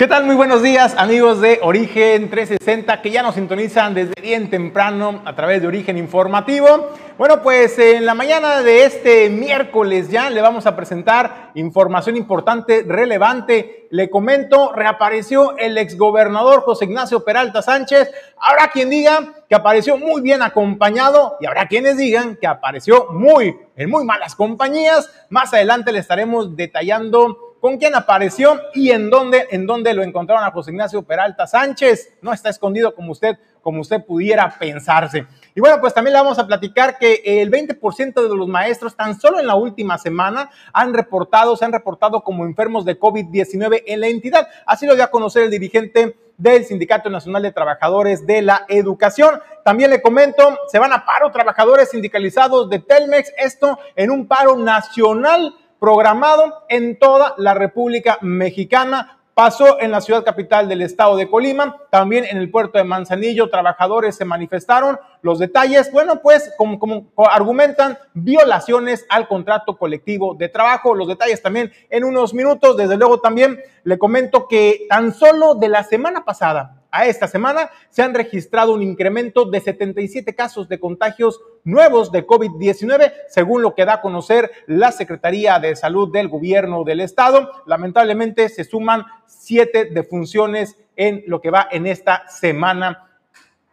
¿Qué tal? Muy buenos días amigos de Origen 360 que ya nos sintonizan desde bien temprano a través de Origen Informativo. Bueno, pues en la mañana de este miércoles ya le vamos a presentar información importante, relevante. Le comento, reapareció el exgobernador José Ignacio Peralta Sánchez. Habrá quien diga que apareció muy bien acompañado y habrá quienes digan que apareció muy en muy malas compañías. Más adelante le estaremos detallando con quién apareció y en dónde, en dónde lo encontraron a José Ignacio Peralta Sánchez. No está escondido como usted, como usted pudiera pensarse. Y bueno, pues también le vamos a platicar que el 20% de los maestros tan solo en la última semana han reportado, se han reportado como enfermos de COVID-19 en la entidad. Así lo dio a conocer el dirigente del Sindicato Nacional de Trabajadores de la Educación. También le comento, se van a paro trabajadores sindicalizados de Telmex, esto en un paro nacional programado en toda la República Mexicana. Pasó en la ciudad capital del estado de Colima, también en el puerto de Manzanillo, trabajadores se manifestaron. Los detalles, bueno, pues como, argumentan violaciones al contrato colectivo de trabajo. Los detalles también en unos minutos. Desde luego también le comento que tan solo de la semana pasada, a esta semana se han registrado un incremento de 77 casos de contagios nuevos de COVID-19, según lo que da a conocer la Secretaría de Salud del Gobierno del Estado. Lamentablemente se suman siete defunciones en lo que va en esta semana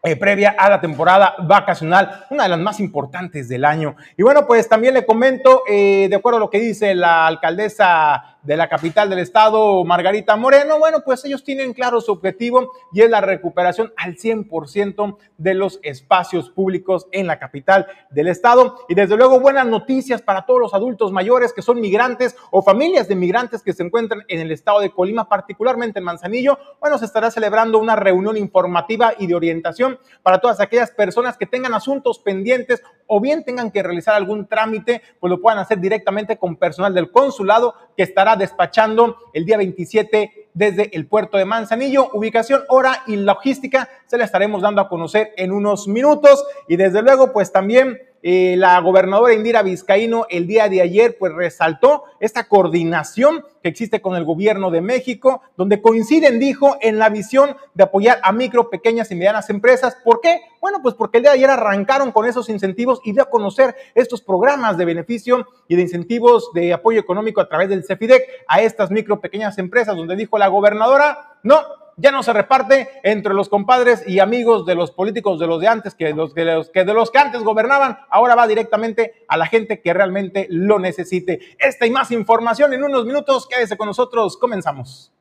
eh, previa a la temporada vacacional, una de las más importantes del año. Y bueno, pues también le comento, eh, de acuerdo a lo que dice la alcaldesa de la capital del estado, Margarita Moreno, bueno, pues ellos tienen claro su objetivo y es la recuperación al 100% de los espacios públicos en la capital del estado. Y desde luego buenas noticias para todos los adultos mayores que son migrantes o familias de migrantes que se encuentran en el estado de Colima, particularmente en Manzanillo. Bueno, se estará celebrando una reunión informativa y de orientación para todas aquellas personas que tengan asuntos pendientes o bien tengan que realizar algún trámite, pues lo puedan hacer directamente con personal del consulado que estará despachando el día 27 desde el puerto de Manzanillo. Ubicación, hora y logística se la estaremos dando a conocer en unos minutos. Y desde luego, pues también eh, la gobernadora Indira Vizcaíno el día de ayer pues resaltó esta coordinación que existe con el gobierno de México, donde coinciden, dijo, en la visión de apoyar a micro, pequeñas y medianas empresas. ¿Por qué? Bueno, pues porque el día de ayer arrancaron con esos incentivos y dio a conocer estos programas de beneficio y de incentivos de apoyo económico a través del CEFIDEC a estas micro, pequeñas empresas, donde dijo la gobernadora, no, ya no se reparte entre los compadres y amigos de los políticos de los de antes, que, los, que, de los que antes gobernaban, ahora va directamente a la gente que realmente lo necesite. Esta y más información en unos minutos, quédese con nosotros, comenzamos.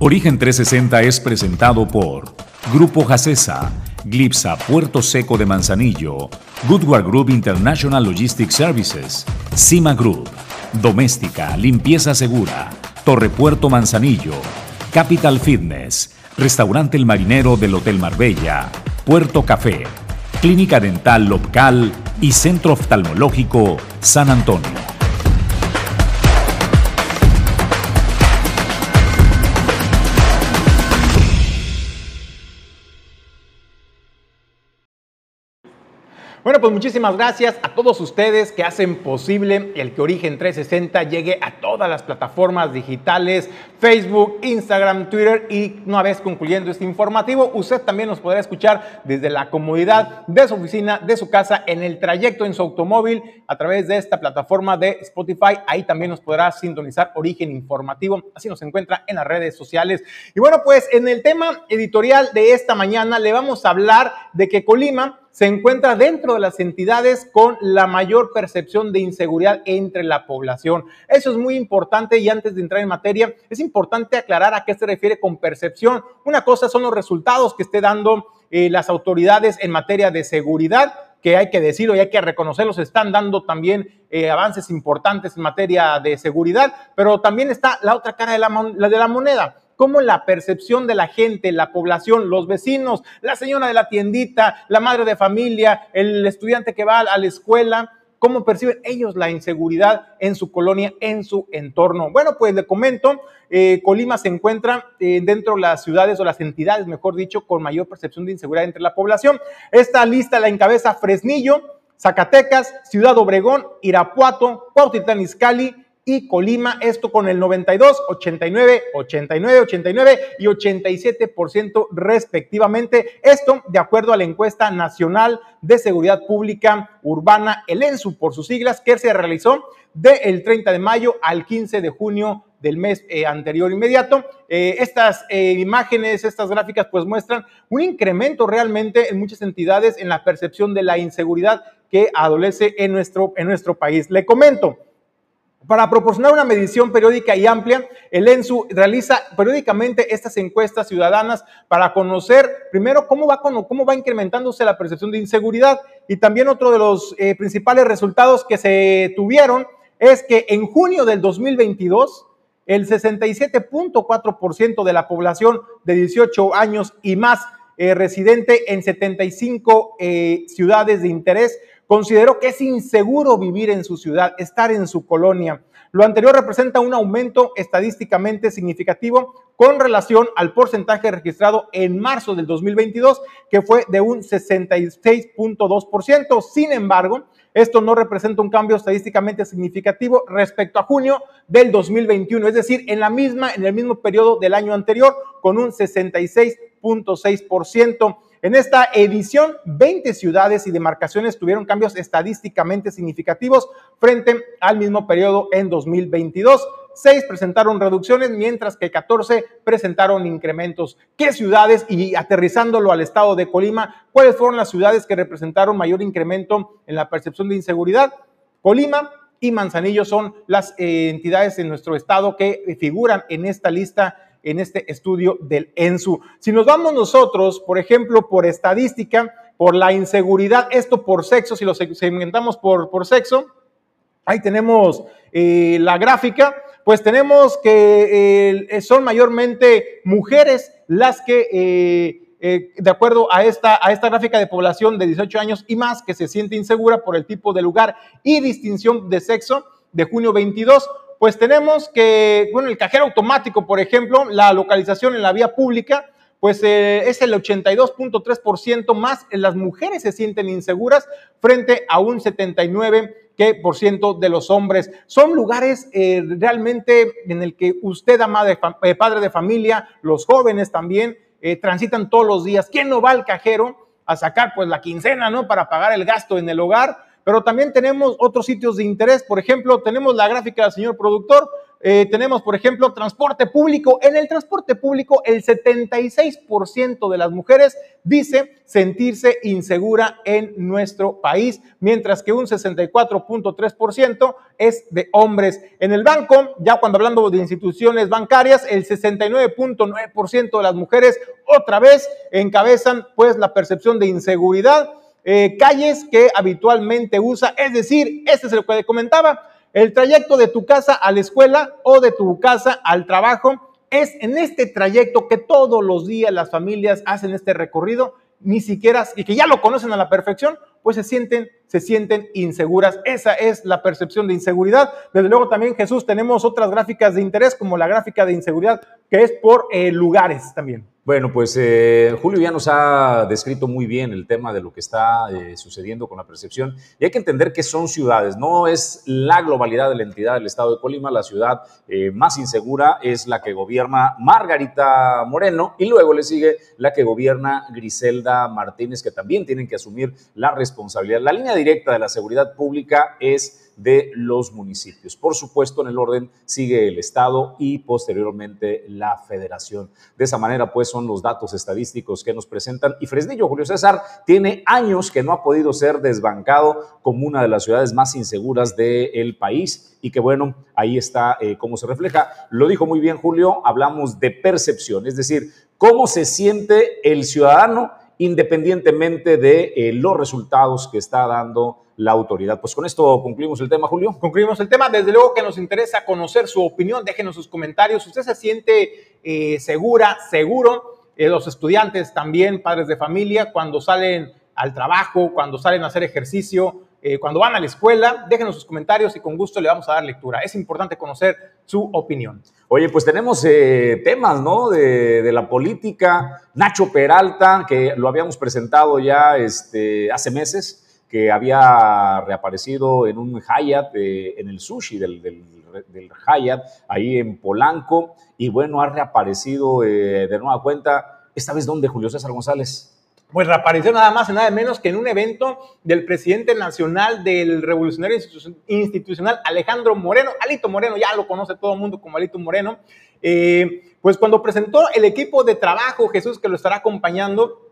Origen 360 es presentado por Grupo Jacesa, Glipsa Puerto Seco de Manzanillo, Goodward Group International Logistics Services, Cima Group, Doméstica, Limpieza Segura, Torre Puerto Manzanillo, Capital Fitness, Restaurante El Marinero del Hotel Marbella, Puerto Café, Clínica Dental Local y Centro Oftalmológico San Antonio. Bueno, pues muchísimas gracias a todos ustedes que hacen posible el que Origen 360 llegue a todas las plataformas digitales, Facebook, Instagram, Twitter y una vez concluyendo este informativo, usted también nos podrá escuchar desde la comodidad de su oficina, de su casa, en el trayecto en su automóvil a través de esta plataforma de Spotify. Ahí también nos podrá sintonizar Origen Informativo, así nos encuentra en las redes sociales. Y bueno, pues en el tema editorial de esta mañana le vamos a hablar de que Colima se encuentra dentro de las entidades con la mayor percepción de inseguridad entre la población. Eso es muy importante y antes de entrar en materia, es importante aclarar a qué se refiere con percepción. Una cosa son los resultados que esté dando eh, las autoridades en materia de seguridad que hay que decirlo y hay que reconocerlos, están dando también eh, avances importantes en materia de seguridad, pero también está la otra cara de la moneda, cómo la percepción de la gente, la población, los vecinos, la señora de la tiendita, la madre de familia, el estudiante que va a la escuela, cómo perciben ellos la inseguridad en su colonia, en su entorno. Bueno, pues le comento, eh, Colima se encuentra eh, dentro de las ciudades o las entidades, mejor dicho, con mayor percepción de inseguridad entre la población. Esta lista la encabeza Fresnillo, Zacatecas, Ciudad Obregón, Irapuato, Cuautitlán Izcalli, y Colima, esto con el 92, 89, 89, 89 y 87% respectivamente. Esto de acuerdo a la encuesta nacional de seguridad pública urbana, el ENSU por sus siglas, que se realizó del 30 de mayo al 15 de junio del mes eh, anterior inmediato. Eh, estas eh, imágenes, estas gráficas, pues muestran un incremento realmente en muchas entidades en la percepción de la inseguridad que adolece en nuestro, en nuestro país. Le comento. Para proporcionar una medición periódica y amplia, el ENSU realiza periódicamente estas encuestas ciudadanas para conocer primero cómo va, cómo va incrementándose la percepción de inseguridad. Y también otro de los eh, principales resultados que se tuvieron es que en junio del 2022 el 67.4% de la población de 18 años y más eh, residente en 75 eh, ciudades de interés Consideró que es inseguro vivir en su ciudad, estar en su colonia. Lo anterior representa un aumento estadísticamente significativo con relación al porcentaje registrado en marzo del 2022, que fue de un 66.2%. Sin embargo, esto no representa un cambio estadísticamente significativo respecto a junio del 2021, es decir, en la misma en el mismo periodo del año anterior con un 66.6%. En esta edición, 20 ciudades y demarcaciones tuvieron cambios estadísticamente significativos frente al mismo periodo en 2022. Seis presentaron reducciones, mientras que 14 presentaron incrementos. ¿Qué ciudades? Y aterrizándolo al estado de Colima, ¿cuáles fueron las ciudades que representaron mayor incremento en la percepción de inseguridad? Colima, y Manzanillo son las eh, entidades en nuestro estado que figuran en esta lista en este estudio del ENSU. Si nos vamos nosotros, por ejemplo, por estadística, por la inseguridad, esto por sexo, si lo segmentamos por, por sexo, ahí tenemos eh, la gráfica, pues tenemos que eh, son mayormente mujeres las que... Eh, de acuerdo a esta, a esta gráfica de población de 18 años y más que se siente insegura por el tipo de lugar y distinción de sexo de junio 22, pues tenemos que, bueno, el cajero automático, por ejemplo, la localización en la vía pública, pues eh, es el 82.3% más las mujeres se sienten inseguras frente a un 79% que por ciento de los hombres. Son lugares eh, realmente en el que usted, ama eh, padre de familia, los jóvenes también, transitan todos los días. ¿Quién no va al cajero a sacar pues la quincena, ¿no? Para pagar el gasto en el hogar pero también tenemos otros sitios de interés. Por ejemplo, tenemos la gráfica del señor productor. Eh, tenemos, por ejemplo, transporte público. En el transporte público, el 76% de las mujeres dice sentirse insegura en nuestro país, mientras que un 64.3% es de hombres. En el banco, ya cuando hablando de instituciones bancarias, el 69.9% de las mujeres otra vez encabezan pues la percepción de inseguridad eh, calles que habitualmente usa. Es decir, este es lo que comentaba, el trayecto de tu casa a la escuela o de tu casa al trabajo. Es en este trayecto que todos los días las familias hacen este recorrido, ni siquiera, y que ya lo conocen a la perfección, pues se sienten, se sienten inseguras. Esa es la percepción de inseguridad. Desde luego también, Jesús, tenemos otras gráficas de interés, como la gráfica de inseguridad, que es por eh, lugares también. Bueno, pues eh, Julio ya nos ha descrito muy bien el tema de lo que está eh, sucediendo con la percepción y hay que entender que son ciudades, no es la globalidad de la entidad del estado de Colima, la ciudad eh, más insegura es la que gobierna Margarita Moreno y luego le sigue la que gobierna Griselda Martínez, que también tienen que asumir la responsabilidad. La línea directa de la seguridad pública es de los municipios. Por supuesto, en el orden sigue el Estado y posteriormente la Federación. De esa manera, pues, son los datos estadísticos que nos presentan. Y Fresnillo, Julio César, tiene años que no ha podido ser desbancado como una de las ciudades más inseguras del país y que, bueno, ahí está eh, cómo se refleja. Lo dijo muy bien Julio, hablamos de percepción, es decir, cómo se siente el ciudadano independientemente de eh, los resultados que está dando la autoridad. Pues con esto concluimos el tema, Julio. Concluimos el tema. Desde luego que nos interesa conocer su opinión. Déjenos sus comentarios. ¿Usted se siente eh, segura, seguro? Eh, los estudiantes también, padres de familia, cuando salen al trabajo, cuando salen a hacer ejercicio, eh, cuando van a la escuela, déjenos sus comentarios y con gusto le vamos a dar lectura. Es importante conocer su opinión. Oye, pues tenemos eh, temas, ¿no? De, la política. Nacho Peralta, que lo habíamos presentado ya este, hace meses, que había reaparecido en un Hyatt, eh, en el sushi del, del, Hyatt, ahí en Polanco, y bueno, ha reaparecido de nueva cuenta. Esta vez, ¿dónde, Julio César González? pues reapareció nada más y nada menos que en un evento del presidente nacional del Revolucionario Institucional, Alejandro Moreno. Alito Moreno, ya lo conoce todo el mundo como Alito Moreno. Eh, pues cuando presentó el equipo de trabajo, Jesús, que lo estará acompañando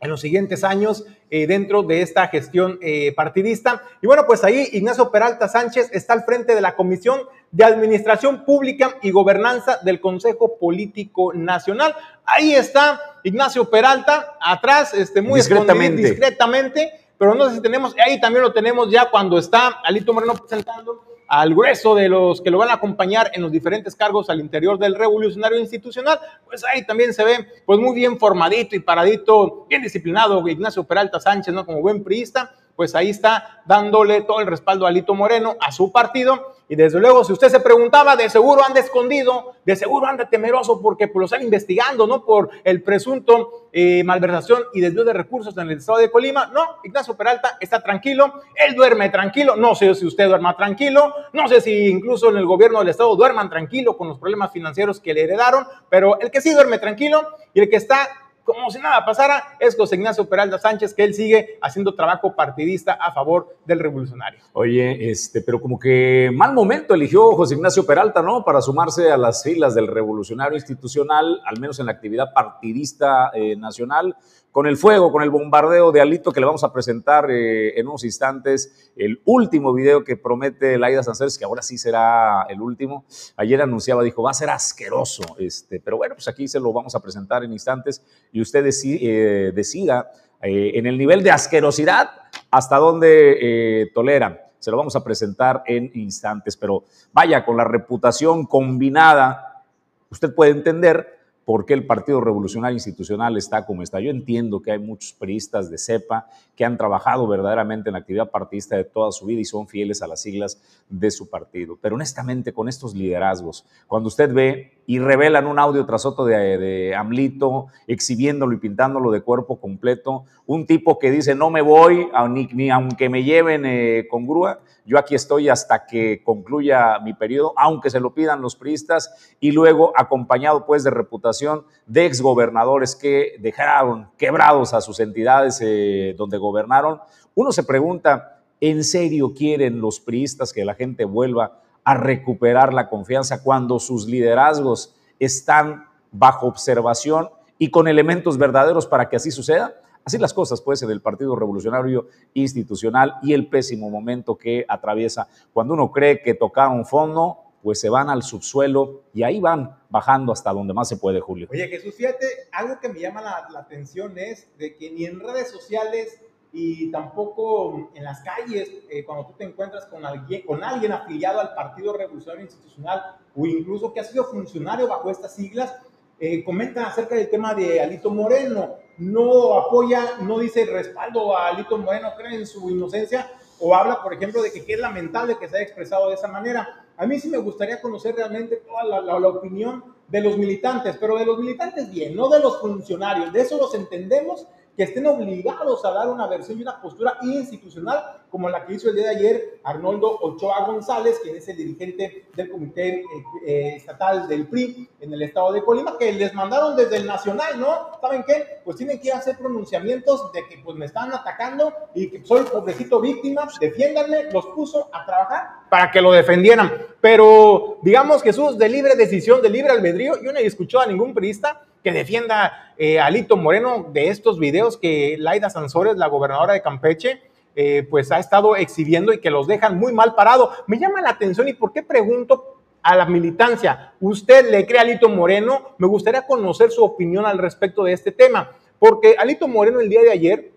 en los siguientes años eh, dentro de esta gestión eh, partidista. Y bueno, pues ahí Ignacio Peralta Sánchez está al frente de la Comisión de Administración Pública y Gobernanza del Consejo Político Nacional. Ahí está Ignacio Peralta, atrás, este, muy discretamente. discretamente, pero no sé si tenemos, ahí también lo tenemos ya cuando está Alito Moreno presentando al grueso de los que lo van a acompañar en los diferentes cargos al interior del revolucionario institucional, pues ahí también se ve pues muy bien formadito y paradito, bien disciplinado Ignacio Peralta Sánchez, ¿no? Como buen priista, pues ahí está dándole todo el respaldo a Alito Moreno, a su partido. Y desde luego, si usted se preguntaba, de seguro anda escondido, de seguro anda temeroso porque pues, lo están investigando, ¿no? Por el presunto eh, malversación y desvío de recursos en el estado de Colima. No, Ignacio Peralta está tranquilo, él duerme tranquilo. No sé si usted duerma tranquilo, no sé si incluso en el gobierno del estado duerman tranquilo con los problemas financieros que le heredaron, pero el que sí duerme tranquilo y el que está como si nada pasara, es José Ignacio Peralta Sánchez, que él sigue haciendo trabajo partidista a favor del revolucionario. Oye, este, pero como que mal momento eligió José Ignacio Peralta, ¿no? Para sumarse a las filas del revolucionario institucional, al menos en la actividad partidista eh, nacional con el fuego, con el bombardeo de Alito que le vamos a presentar eh, en unos instantes, el último video que promete Laida Sanceres, que ahora sí será el último. Ayer anunciaba, dijo, va a ser asqueroso, este, pero bueno, pues aquí se lo vamos a presentar en instantes y usted eh, decida eh, en el nivel de asquerosidad hasta dónde tolera. Se lo vamos a presentar en instantes, pero vaya, con la reputación combinada, usted puede entender por qué el Partido Revolucionario Institucional está como está. Yo entiendo que hay muchos periodistas de CEPA que han trabajado verdaderamente en la actividad partidista de toda su vida y son fieles a las siglas de su partido. Pero honestamente, con estos liderazgos, cuando usted ve y revelan un audio tras otro de, Amlito, exhibiéndolo y pintándolo de cuerpo completo, un tipo que dice, no me voy, ni, aunque me lleven eh, con grúa, yo aquí estoy hasta que concluya mi periodo, aunque se lo pidan los priistas, y luego acompañado pues de reputación de exgobernadores que dejaron quebrados a sus entidades eh, donde gobernaron. Uno se pregunta, ¿en serio quieren los priistas que la gente vuelva a recuperar la confianza cuando sus liderazgos están bajo observación y con elementos verdaderos para que así suceda? Así las cosas, pues, en el Partido Revolucionario Institucional y el pésimo momento que atraviesa. Cuando uno cree que tocaron fondo, pues se van al subsuelo y ahí van bajando hasta donde más se puede, Julio. Oye, Jesús, fíjate, algo que me llama la, atención es de que ni en redes sociales y tampoco en las calles, eh, cuando tú te encuentras con alguien, con alguien afiliado al Partido Revolucionario Institucional o incluso que ha sido funcionario bajo estas siglas, eh, comentan acerca del tema de Alito Moreno no apoya, no dice respaldo a Alito Moreno, cree en su inocencia, o habla, por ejemplo, de que, es lamentable que se haya expresado de esa manera. A mí sí me gustaría conocer realmente toda la, la, opinión de los militantes, pero de los militantes bien, no de los funcionarios. De eso los entendemos que estén obligados a dar una versión y una postura institucional como la que hizo el día de ayer Arnoldo Ochoa González, quien es el dirigente del Comité eh, eh, Estatal del PRI en el estado de Colima, que les mandaron desde el Nacional, ¿no? ¿Saben qué? Pues tienen que hacer pronunciamientos de que pues me están atacando y que soy pobrecito víctima, defiéndanme, los puso a trabajar para que lo defendieran. Pero digamos Jesús, de libre decisión, de libre albedrío, yo no he escuchado a ningún periodista que defienda eh, a Alito Moreno de estos videos que Laida Sansores, la gobernadora de Campeche, eh, pues ha estado exhibiendo y que los dejan muy mal parado. Me llama la atención y por qué pregunto a la militancia, ¿usted le cree a Alito Moreno? Me gustaría conocer su opinión al respecto de este tema, porque Alito Moreno el día de ayer,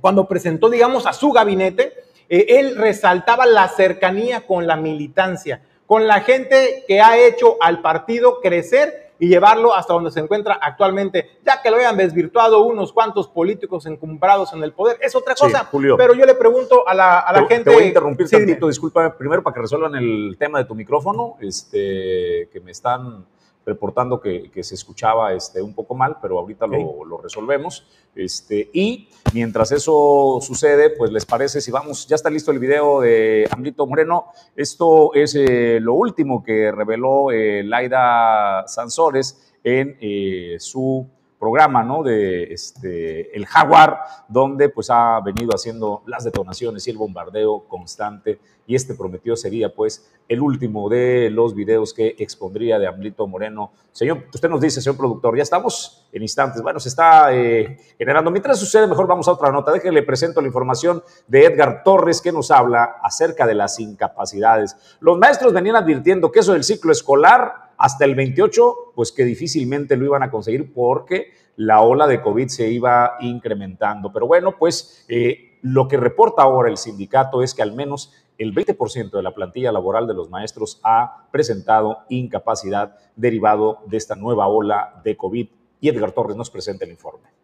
cuando presentó, digamos, a su gabinete, eh, él resaltaba la cercanía con la militancia, con la gente que ha hecho al partido crecer y llevarlo hasta donde se encuentra actualmente, ya que lo hayan desvirtuado unos cuantos políticos encumbrados en el poder, es otra cosa. Julio, pero yo le pregunto a la, a la gente... Te voy a interrumpir tantito, disculpa, primero para que resuelvan el tema de tu micrófono, este, que me están reportando que, se escuchaba este, un poco mal, pero ahorita lo, resolvemos. Este, y mientras eso sucede, pues les parece, si vamos, ya está listo el video de Ambrito Moreno. Esto es eh, lo último que reveló eh, Laida Sansores en eh, su programa, ¿no? De este, el Jaguar, donde pues ha venido haciendo las detonaciones y el bombardeo constante y este prometió sería pues el último de los videos que expondría de Amlito Moreno. Señor, usted nos dice, señor productor, ya estamos en instantes. Bueno, se está eh, generando. Mientras sucede, mejor vamos a otra nota. Déjenle presento la información de Edgar Torres que nos habla acerca de las incapacidades. Los maestros venían advirtiendo que eso del ciclo escolar hasta el 28, pues que difícilmente lo iban a conseguir porque la ola de COVID se iba incrementando. Pero bueno, pues eh, lo que reporta ahora el sindicato es que al menos el 20% de la plantilla laboral de los maestros ha presentado incapacidad derivado de esta nueva ola de COVID. Y Edgar Torres nos presenta el informe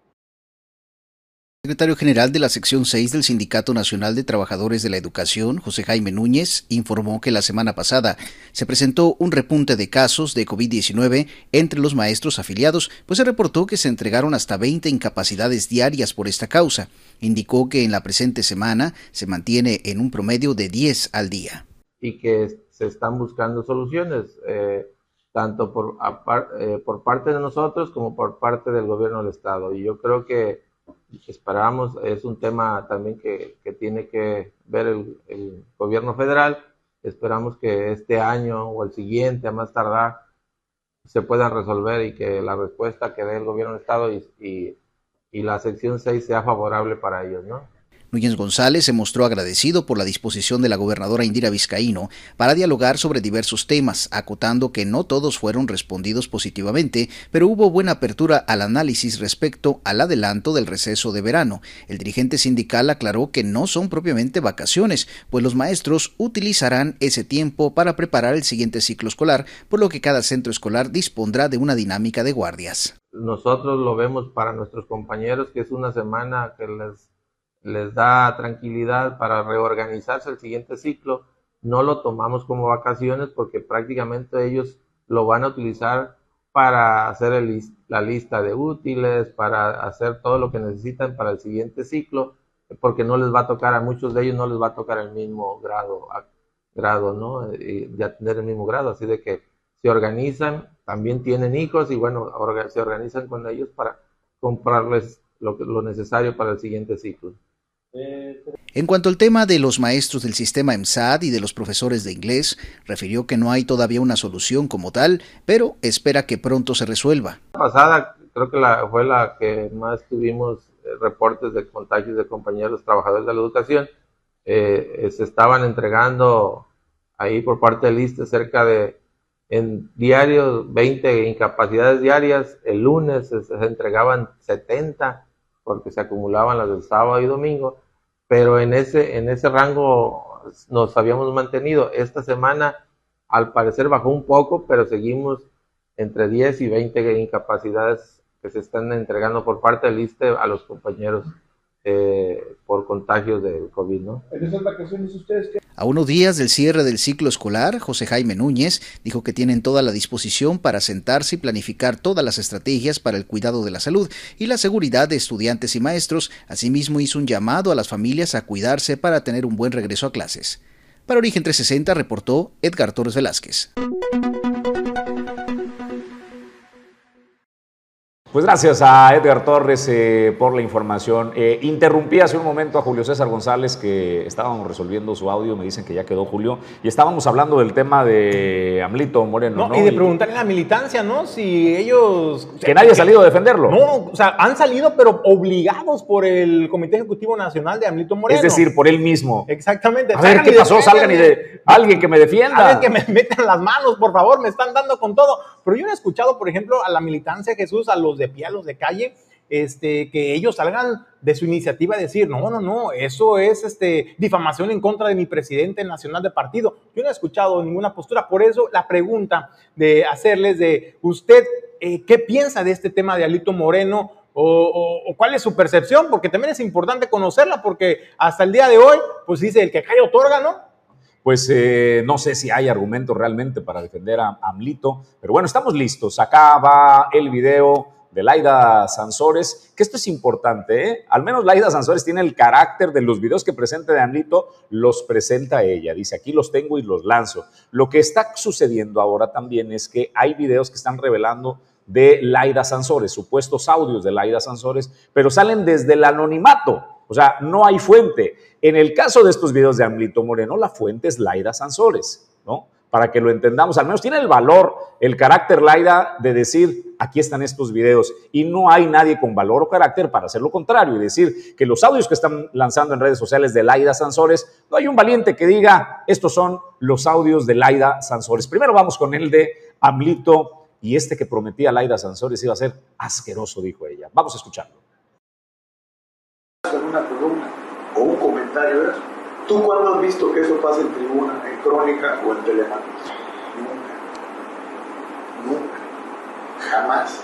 secretario general de la sección 6 del Sindicato Nacional de Trabajadores de la Educación, José Jaime Núñez, informó que la semana pasada se presentó un repunte de casos de COVID-19 entre los maestros afiliados, pues se reportó que se entregaron hasta 20 incapacidades diarias por esta causa. Indicó que en la presente semana se mantiene en un promedio de 10 al día. Y que se están buscando soluciones, eh, tanto eh, por parte de nosotros como por parte del gobierno del Estado. Y yo creo que esperamos, es un tema también que, tiene que ver el, gobierno federal. Esperamos que este año o el siguiente, a más tardar, se puedan resolver y que la respuesta que dé el gobierno del Estado y, y, y la sección 6 sea favorable para ellos, ¿no? Núñez González se mostró agradecido por la disposición de la gobernadora Indira Vizcaíno para dialogar sobre diversos temas, acotando que no todos fueron respondidos positivamente, pero hubo buena apertura al análisis respecto al adelanto del receso de verano. El dirigente sindical aclaró que no son propiamente vacaciones, pues los maestros utilizarán ese tiempo para preparar el siguiente ciclo escolar, por lo que cada centro escolar dispondrá de una dinámica de guardias. Nosotros lo vemos para nuestros compañeros que es una semana que les les da tranquilidad para reorganizarse el siguiente ciclo, no lo tomamos como vacaciones porque prácticamente ellos lo van a utilizar para hacer la lista de útiles, para hacer todo lo que necesitan para el siguiente ciclo, porque no les va a tocar, a muchos de ellos no les va a tocar el mismo grado, grado ¿no? de atender el mismo grado, así de que se organizan, también tienen hijos y bueno, se organizan con ellos para comprarles lo necesario para el siguiente ciclo. En cuanto al tema de los maestros del sistema EMSAD y de los profesores de inglés, refirió que no hay todavía una solución como tal, pero espera que pronto se resuelva. La pasada creo que la, fue la que más tuvimos eh, reportes de contagios de compañeros trabajadores de la educación. Eh, eh, se estaban entregando ahí por parte del ISTE cerca de en diario 20 incapacidades diarias. El lunes se, se entregaban 70 porque se acumulaban las del sábado y domingo, pero en ese, en ese rango nos habíamos mantenido. Esta semana, al parecer, bajó un poco, pero seguimos entre 10 y 20 incapacidades que se están entregando por parte del ISTE a los compañeros eh, por contagios del COVID, ¿no? ¿En esas vacaciones ustedes A unos días del cierre del ciclo escolar, José Jaime Núñez dijo que tienen toda la disposición para sentarse y planificar todas las estrategias para el cuidado de la salud y la seguridad de estudiantes y maestros. Asimismo, hizo un llamado a las familias a cuidarse para tener un buen regreso a clases. Para Origen 360 reportó Edgar Torres Velázquez. Pues gracias a Edgar Torres eh, por la información. Eh, interrumpí hace un momento a Julio César González que estábamos resolviendo su audio, me dicen que ya quedó Julio, y estábamos hablando del tema de Amlito Moreno. No, Y de preguntarle a la militancia, ¿no? Si ellos... Que nadie ha salido a defenderlo. No, o sea, han salido pero obligados por el Comité Ejecutivo Nacional de Amlito Moreno. Es decir, por él mismo. Exactamente. A ver, ¿qué pasó? Salgan y de... Alguien que me defienda. Alguien que me metan las manos, por favor, me están dando con todo. Pero yo no he escuchado, por ejemplo, a la militancia Jesús, a los de pie, a los de calle, este, que ellos salgan de su iniciativa a decir, no, no, no, eso es este, difamación en contra de mi presidente nacional de partido. Yo no he escuchado ninguna postura, por eso la pregunta de hacerles de usted, eh, ¿qué piensa de este tema de Alito Moreno? O, cuál es su percepción, porque también es importante conocerla, porque hasta el día de hoy, pues dice el que cae otorga, ¿no? Pues eh, no sé si hay argumentos realmente para defender a Amlito, pero bueno, estamos listos. Acá va el video de Laida Sansores, que esto es importante, ¿eh? Al menos Laida Sansores tiene el carácter de los videos que presenta de Amlito, los presenta ella. Dice, aquí los tengo y los lanzo. Lo que está sucediendo ahora también es que hay videos que están revelando de Laida Sansores, supuestos audios de Laida Sansores, pero salen desde el anonimato. O sea, no hay fuente. En el caso de estos videos de Amlito Moreno, la fuente es Laida Sansores, ¿no? Para que lo entendamos. Al menos tiene el valor, el carácter Laida de decir, aquí están estos videos. Y no hay nadie con valor o carácter para hacer lo contrario y decir que los audios que están lanzando en redes sociales de Laida Sansores, no hay un valiente que diga, estos son los audios de Laida Sansores. Primero vamos con el de Amlito y este que prometía Laida Sansores iba a ser asqueroso, dijo ella. Vamos a escucharlo. ¿Tú cuándo has visto que eso pasa en tribuna, en crónica o en telemán? Nunca. Nunca. Jamás.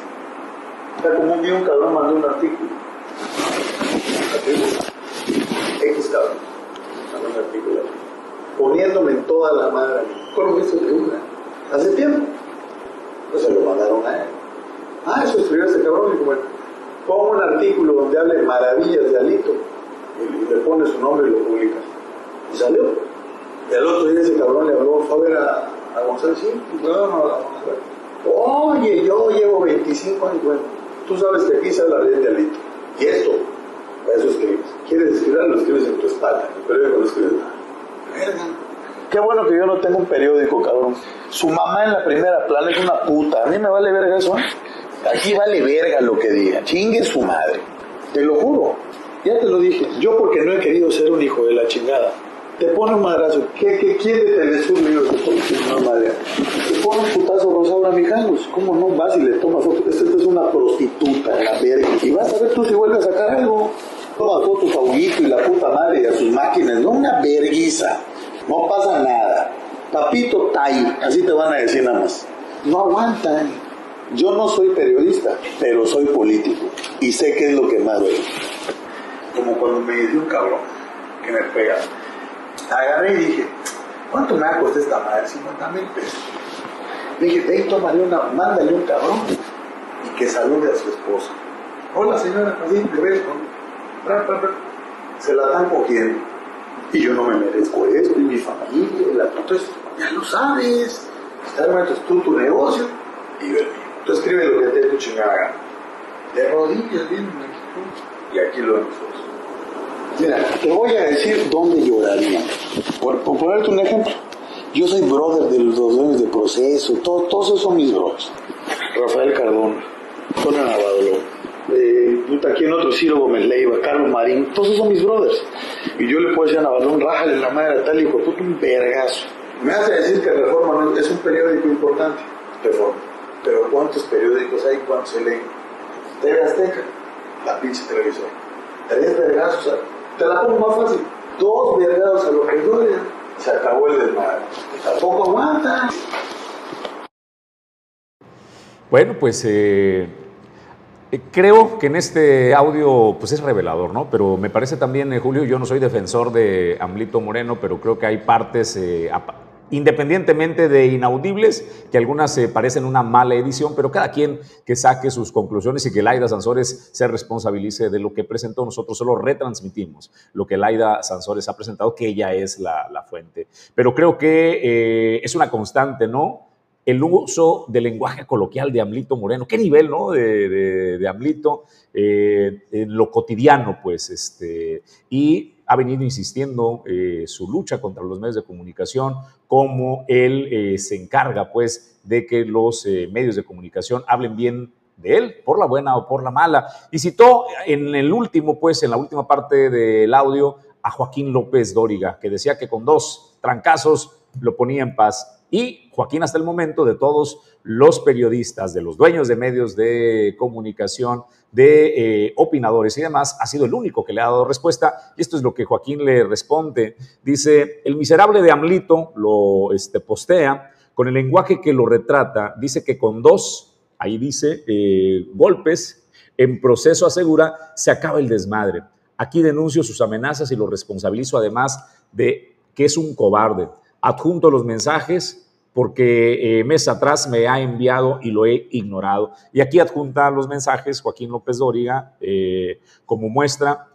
Está como un día un cabrón mandó un artículo. X cabrón. Mandó un artículo. Poniéndome en toda la madre. ¿Cuándo viste tribuna? Hace tiempo. Pues se lo mandaron a él. Ah, eso escribió ese cabrón. Y bueno, pongo un artículo donde hable maravillas de Alito. Y le pone su nombre y lo publicas y salió. Y al otro día ese cabrón le habló, fue a ver a, a González, sí, no, no, Oye, yo llevo 25 años, bueno, tú sabes que aquí se habla de Alito. Y esto, para eso escribes. ¿Quieres escribir? Lo escribes en tu espalda. El periódico lo escribes. Verga. Qué bueno que yo no tengo un periódico, cabrón. Su mamá en la primera plana es una puta. A mí me vale verga eso, ¿eh? Aquí vale verga lo que diga. Chingue su madre. Te lo juro. Ya te lo dije, yo porque no he querido ser un hijo de la chingada. Te pone un madrazo. ¿Qué, qué quiere Telesur? Mío, te pone una madre. Te pone un putazo Rosaura Mijalos. ¿Cómo no vas y le tomas foto? Esta, es una prostituta, la verga. Y vas a ver tú si vuelves a sacar algo. Toma fotos a Huguito y la puta madre y a sus máquinas. No una verguiza. No pasa nada. Papito Tai, así te van a decir nada más. No aguantan. Yo no soy periodista, pero soy político. Y sé qué es lo que más veo como cuando me dice un cabrón que me pega. Agarré y dije, ¿cuánto me va a costar esta madre? 50 mil pesos. dije, ve tómale una, mándale un cabrón y que salude a su esposa. Hola señora, así te ves Se la están cogiendo. Y yo no me merezco eso, y mi familia, la entonces ya lo sabes. Está es tú tu negocio y yo. Tú escribe lo que te tu chingada De rodillas, bien, y aquí lo vemos Mira, te voy a decir dónde lloraría. Por, ponerte un ejemplo, yo soy brother de los dueños de proceso, todos esos son mis brothers. Rafael Cardona, Antonio Navadolo, eh, puta, aquí en otro Ciro Gómez Leiva, Carlos Marín, todos esos son mis brothers. Y yo le puedo decir a Navalón, rájale la madre a tal hijo, puto, un vergazo. Me hace decir que Reforma es un periódico importante, Reforma. Pero ¿cuántos periódicos hay? ¿Cuántos se leen? TV Azteca, la pinche televisor. Tres vergazos, te la pongo más fácil. Dos vergados a lo que duele, se acabó el desmadre. Tampoco aguanta. Bueno, pues eh, eh, creo que en este audio pues es revelador, ¿no? Pero me parece también, eh, Julio, yo no soy defensor de Amlito Moreno, pero creo que hay partes independientemente de inaudibles, que algunas se parecen una mala edición, pero cada quien que saque sus conclusiones y que Laida Sansores se responsabilice de lo que presentó, nosotros solo retransmitimos lo que Laida Sansores ha presentado, que ella es la, fuente. Pero creo que eh, es una constante, ¿no? el uso del lenguaje coloquial de Amlito Moreno. ¿Qué nivel, no? De, de, Amlito eh, en lo cotidiano, pues, este, y ha venido insistiendo eh, su lucha contra los medios de comunicación, como él eh, se encarga, pues, de que los medios de comunicación hablen bien de él, por la buena o por la mala. Y citó en el último, pues, en la última parte del audio, a Joaquín López Dóriga, que decía que con dos trancazos lo ponía en paz Y Joaquín, hasta el momento, de todos los periodistas, de los dueños de medios de comunicación, de eh, opinadores y demás, ha sido el único que le ha dado respuesta. Y esto es lo que Joaquín le responde. Dice, el miserable de Amlito lo este, postea con el lenguaje que lo retrata. Dice que con dos, ahí dice, eh, golpes en proceso asegura, se acaba el desmadre. Aquí denuncio sus amenazas y lo responsabilizo además de que es un cobarde. Adjunto los mensajes porque eh, mes atrás me ha enviado y lo he ignorado. Y aquí adjunta los mensajes Joaquín López Dóriga eh, como muestra.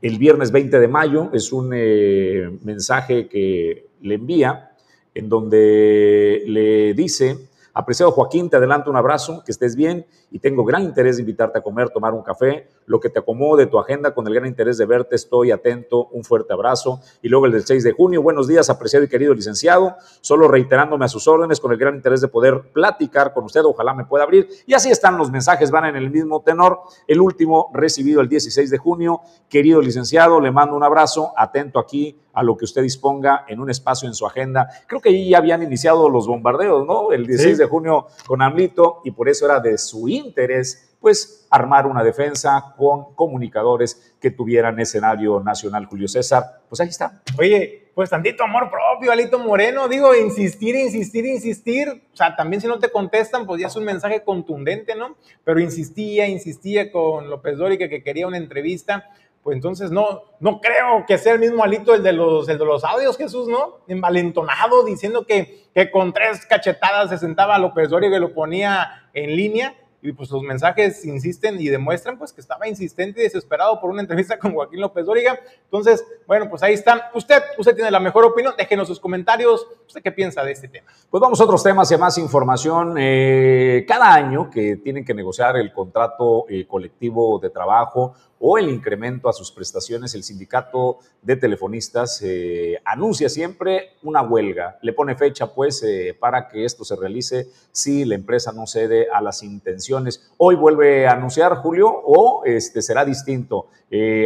El viernes 20 de mayo es un eh, mensaje que le envía en donde le dice, apreciado Joaquín, te adelanto un abrazo, que estés bien y tengo gran interés de invitarte a comer, tomar un café, lo que te acomode tu agenda con el gran interés de verte, estoy atento, un fuerte abrazo. Y luego el del 6 de junio, buenos días, apreciado y querido licenciado, solo reiterándome a sus órdenes con el gran interés de poder platicar con usted, ojalá me pueda abrir. Y así están los mensajes, van en el mismo tenor. El último recibido el 16 de junio, querido licenciado, le mando un abrazo, atento aquí a lo que usted disponga en un espacio en su agenda. Creo que ahí ya habían iniciado los bombardeos, ¿no? El 16 de junio con Amlito y por eso era de su interés pues armar una defensa con comunicadores que tuvieran escenario nacional. Julio César, pues ahí está. Oye, pues tantito amor propio, Alito Moreno, digo, insistir, insistir, insistir, o sea, también si no te contestan, pues ya es un mensaje contundente, ¿no? Pero insistía, insistía con López Dóriga que quería una entrevista, pues entonces no, no creo que sea el mismo Alito el de los, el de los audios, Jesús, ¿no? Envalentonado, diciendo que, que con tres cachetadas se sentaba López Dóriga y lo ponía en línea y pues los mensajes insisten y demuestran pues que estaba insistente y desesperado por una entrevista con Joaquín López Dóriga. Entonces, bueno, pues ahí están. Usted, usted tiene la mejor opinión, déjenos sus comentarios. ¿Usted qué piensa de este tema? Pues vamos a otros temas y más información. Eh, cada año que tienen que negociar el contrato eh, colectivo de trabajo o el incremento a sus prestaciones, el sindicato de telefonistas eh, anuncia siempre una huelga. Le pone fecha, pues, para que esto se realice si la empresa no cede a las intenciones. Hoy vuelve a anunciar, Julio, o este, será distinto.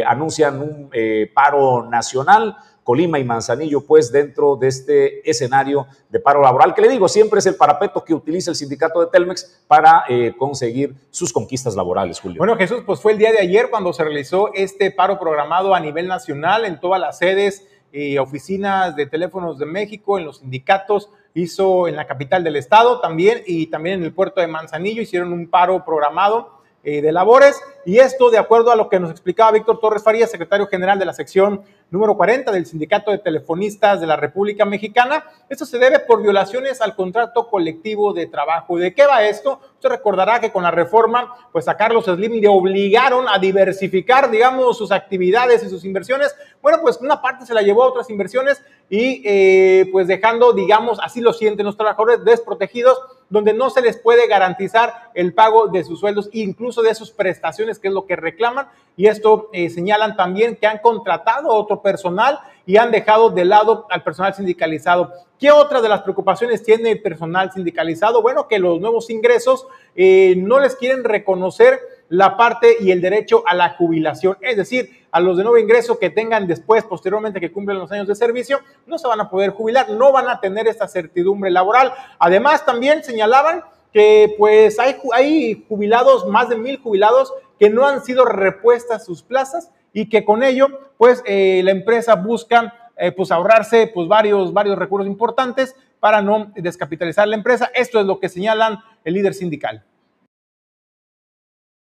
anuncian un paro nacional Colima y Manzanillo, pues dentro de este escenario de paro laboral, que le digo, siempre es el parapeto que utiliza el sindicato de Telmex para eh, conseguir sus conquistas laborales, Julio. Bueno, Jesús, pues fue el día de ayer cuando se realizó este paro programado a nivel nacional en todas las sedes y oficinas de teléfonos de México, en los sindicatos, hizo en la capital del estado también y también en el puerto de Manzanillo, hicieron un paro programado eh, de labores y esto de acuerdo a lo que nos explicaba Víctor Torres Farías, secretario general de la sección número 40 del Sindicato de Telefonistas de la República Mexicana. Esto se debe por violaciones al contrato colectivo de trabajo. ¿Y de qué va esto? Usted recordará que con la reforma, pues a Carlos Slim le obligaron a diversificar, digamos, sus actividades y sus inversiones. Bueno, pues una parte se la llevó a otras inversiones y eh, pues dejando, digamos, así lo sienten los trabajadores desprotegidos, donde no se les puede garantizar el pago de sus sueldos, incluso de sus prestaciones, que es lo que reclaman. Y esto eh, señalan también que han contratado otro personal y han dejado de lado al personal sindicalizado. ¿Qué otra de las preocupaciones tiene el personal sindicalizado? Bueno, que los nuevos ingresos eh, no les quieren reconocer la parte y el derecho a la jubilación. Es decir, a los de nuevo ingreso que tengan después, posteriormente que cumplen los años de servicio, no se van a poder jubilar, no van a tener esta certidumbre laboral. Además, también señalaban que pues hay, hay jubilados, más de mil jubilados, que no han sido repuestas sus plazas y que con ello, pues eh, la empresa busca eh, pues ahorrarse pues varios, varios recursos importantes para no descapitalizar la empresa. Esto es lo que señalan el líder sindical.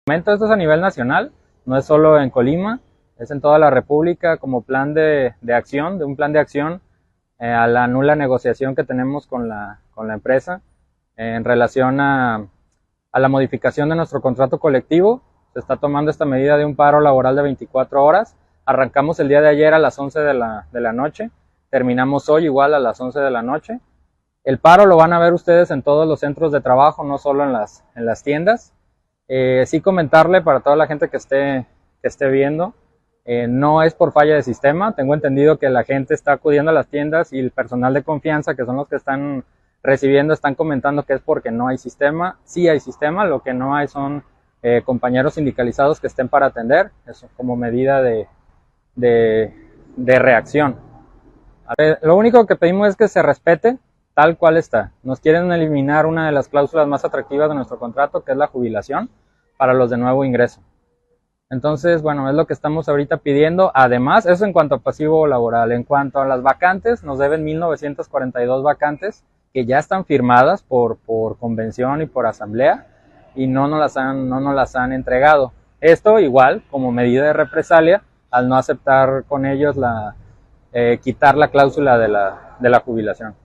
Esto es a nivel nacional, no es solo en Colima, es en toda la República como plan de, acción, de un plan de acción eh, a la nula negociación que tenemos con la, con la empresa en relación a, a la modificación de nuestro contrato colectivo se está tomando esta medida de un paro laboral de 24 horas. Arrancamos el día de ayer a las 11 de la, de la noche, terminamos hoy igual a las 11 de la noche. El paro lo van a ver ustedes en todos los centros de trabajo, no solo en las, en las tiendas. Eh, sí comentarle para toda la gente que esté, que esté viendo, eh, no es por falla de sistema. Tengo entendido que la gente está acudiendo a las tiendas y el personal de confianza, que son los que están recibiendo, están comentando que es porque no hay sistema. Sí hay sistema, lo que no hay son eh, compañeros sindicalizados que estén para atender, eso como medida de, de, reacción. lo único que pedimos es que se respete tal cual está. Nos quieren eliminar una de las cláusulas más atractivas de nuestro contrato, que es la jubilación para los de nuevo ingreso. Entonces, bueno, es lo que estamos ahorita pidiendo. Además, eso en cuanto a pasivo laboral. En cuanto a las vacantes, nos deben 1.942 vacantes que ya están firmadas por, por convención y por asamblea y no nos las han, no nos las han entregado. Esto igual como medida de represalia al no aceptar con ellos la, eh, quitar la cláusula de la, de la jubilación.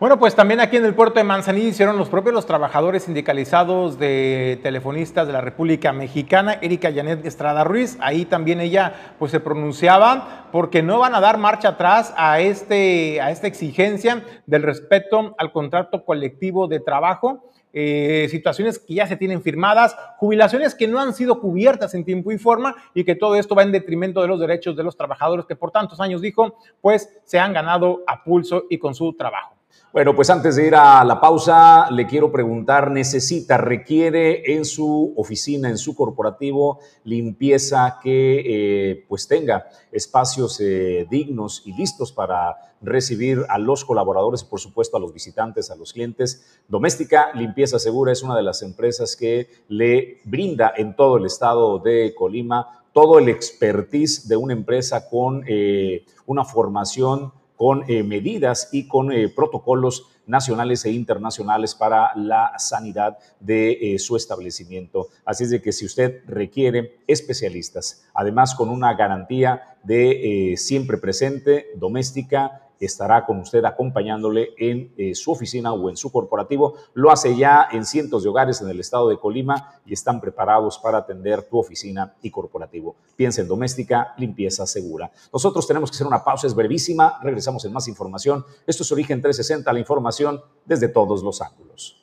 Bueno, pues también aquí en el puerto de Manzanillo hicieron los propios los trabajadores sindicalizados de telefonistas de la República Mexicana, Erika Janet Estrada Ruiz. Ahí también ella pues se pronunciaba porque no van a dar marcha atrás a, este, a esta exigencia del respeto al contrato colectivo de trabajo. Eh, situaciones que ya se tienen firmadas, jubilaciones que no han sido cubiertas en tiempo y forma y que todo esto va en detrimento de los derechos de los trabajadores que por tantos años dijo, pues se han ganado a pulso y con su trabajo. Bueno, pues antes de ir a la pausa, le quiero preguntar, ¿necesita, requiere en su oficina, en su corporativo, limpieza que eh, pues tenga espacios eh, dignos y listos para recibir a los colaboradores y por supuesto a los visitantes, a los clientes? Doméstica Limpieza Segura es una de las empresas que le brinda en todo el estado de Colima todo el expertise de una empresa con eh, una formación con eh, medidas y con eh, protocolos nacionales e internacionales para la sanidad de eh, su establecimiento. Así es de que si usted requiere especialistas, además con una garantía de siempre presente, doméstica, estará con usted acompañándole en eh, su oficina o en su corporativo. Lo hace ya en cientos de hogares en el estado de Colima y están preparados para atender tu oficina y corporativo. Piensa en doméstica, limpieza segura. Nosotros tenemos que hacer una pausa, es brevísima. Regresamos en más información. Esto es Origen 360, la información desde todos los ángulos.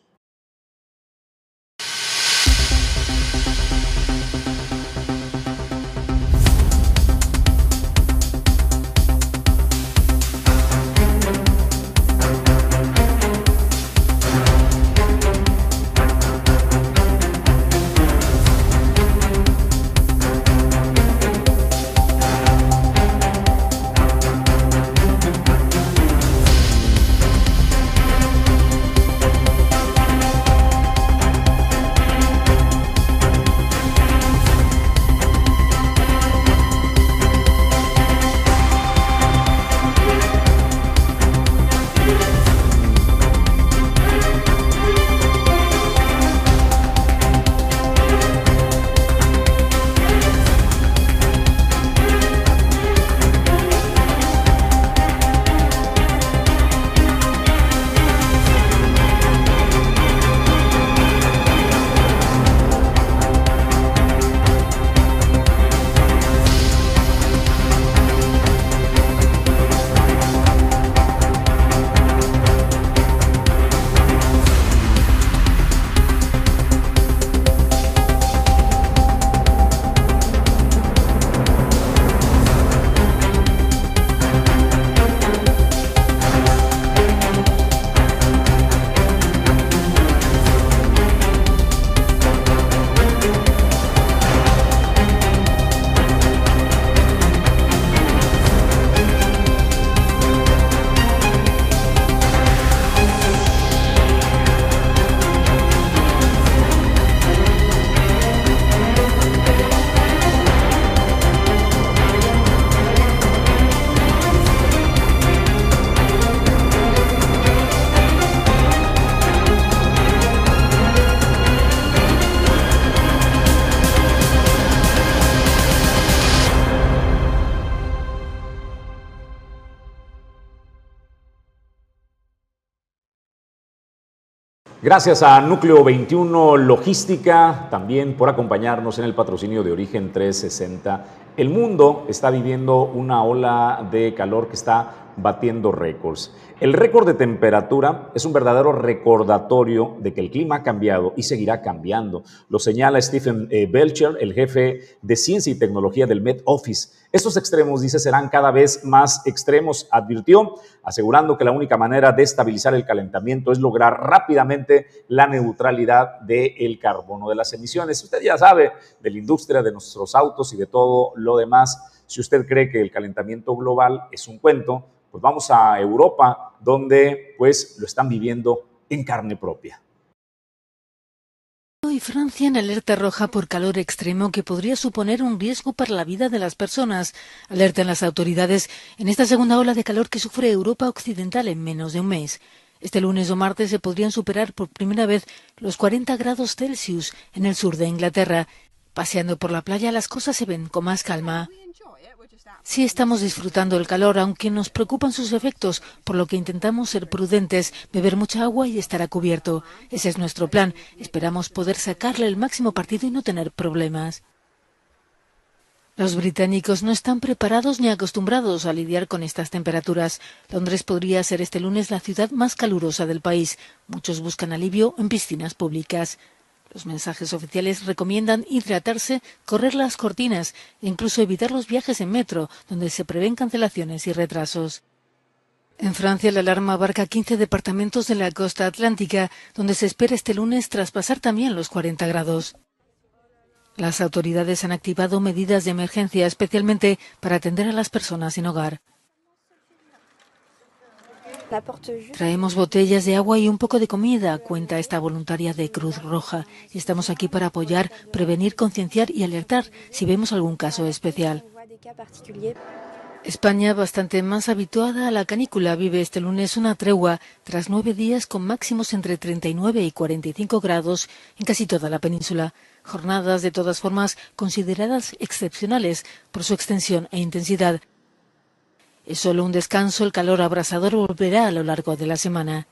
Gracias a Núcleo 21 Logística también por acompañarnos en el patrocinio de Origen 360. El mundo está viviendo una ola de calor que está batiendo récords. El récord de temperatura es un verdadero recordatorio de que el clima ha cambiado y seguirá cambiando. Lo señala Stephen eh, Belcher, el jefe de ciencia y tecnología del Met Office. Estos extremos, dice, serán cada vez más extremos, advirtió, asegurando que la única manera de estabilizar el calentamiento es lograr rápidamente la neutralidad del carbono de las emisiones. Usted ya sabe de la industria de nuestros autos y de todo lo demás Si usted cree que el calentamiento global es un cuento, pues vamos a Europa, donde pues lo están viviendo en carne propia. Y Francia en alerta roja por calor extremo que podría suponer un riesgo para la vida de las personas. Alertan las autoridades en esta segunda ola de calor que sufre Europa Occidental en menos de un mes. Este lunes o martes se podrían superar por primera vez los 40 grados Celsius en el sur de Inglaterra. Paseando por la playa las cosas se ven con más calma. Sí estamos disfrutando el calor, aunque nos preocupan sus efectos, por lo que intentamos ser prudentes, beber mucha agua y estar a cubierto. Ese es nuestro plan. Esperamos poder sacarle el máximo partido y no tener problemas. Los británicos no están preparados ni acostumbrados a lidiar con estas temperaturas. Londres podría ser este lunes la ciudad más calurosa del país. Muchos buscan alivio en piscinas públicas. Los mensajes oficiales recomiendan hidratarse, correr las cortinas e incluso evitar los viajes en metro, donde se prevén cancelaciones y retrasos. En Francia, la alarma abarca 15 departamentos de la costa atlántica, donde se espera este lunes traspasar también los 40 grados. Las autoridades han activado medidas de emergencia especialmente para atender a las personas sin hogar. Traemos botellas de agua y un poco de comida, cuenta esta voluntaria de Cruz Roja. Estamos aquí para apoyar, prevenir, concienciar y alertar si vemos algún caso especial. España, bastante más habituada a la canícula, vive este lunes una tregua tras nueve días con máximos entre 39 y 45 grados en casi toda la península. Jornadas, de todas formas, consideradas excepcionales por su extensión e intensidad. Es solo un descanso, el calor abrasador volverá a lo largo de la semana.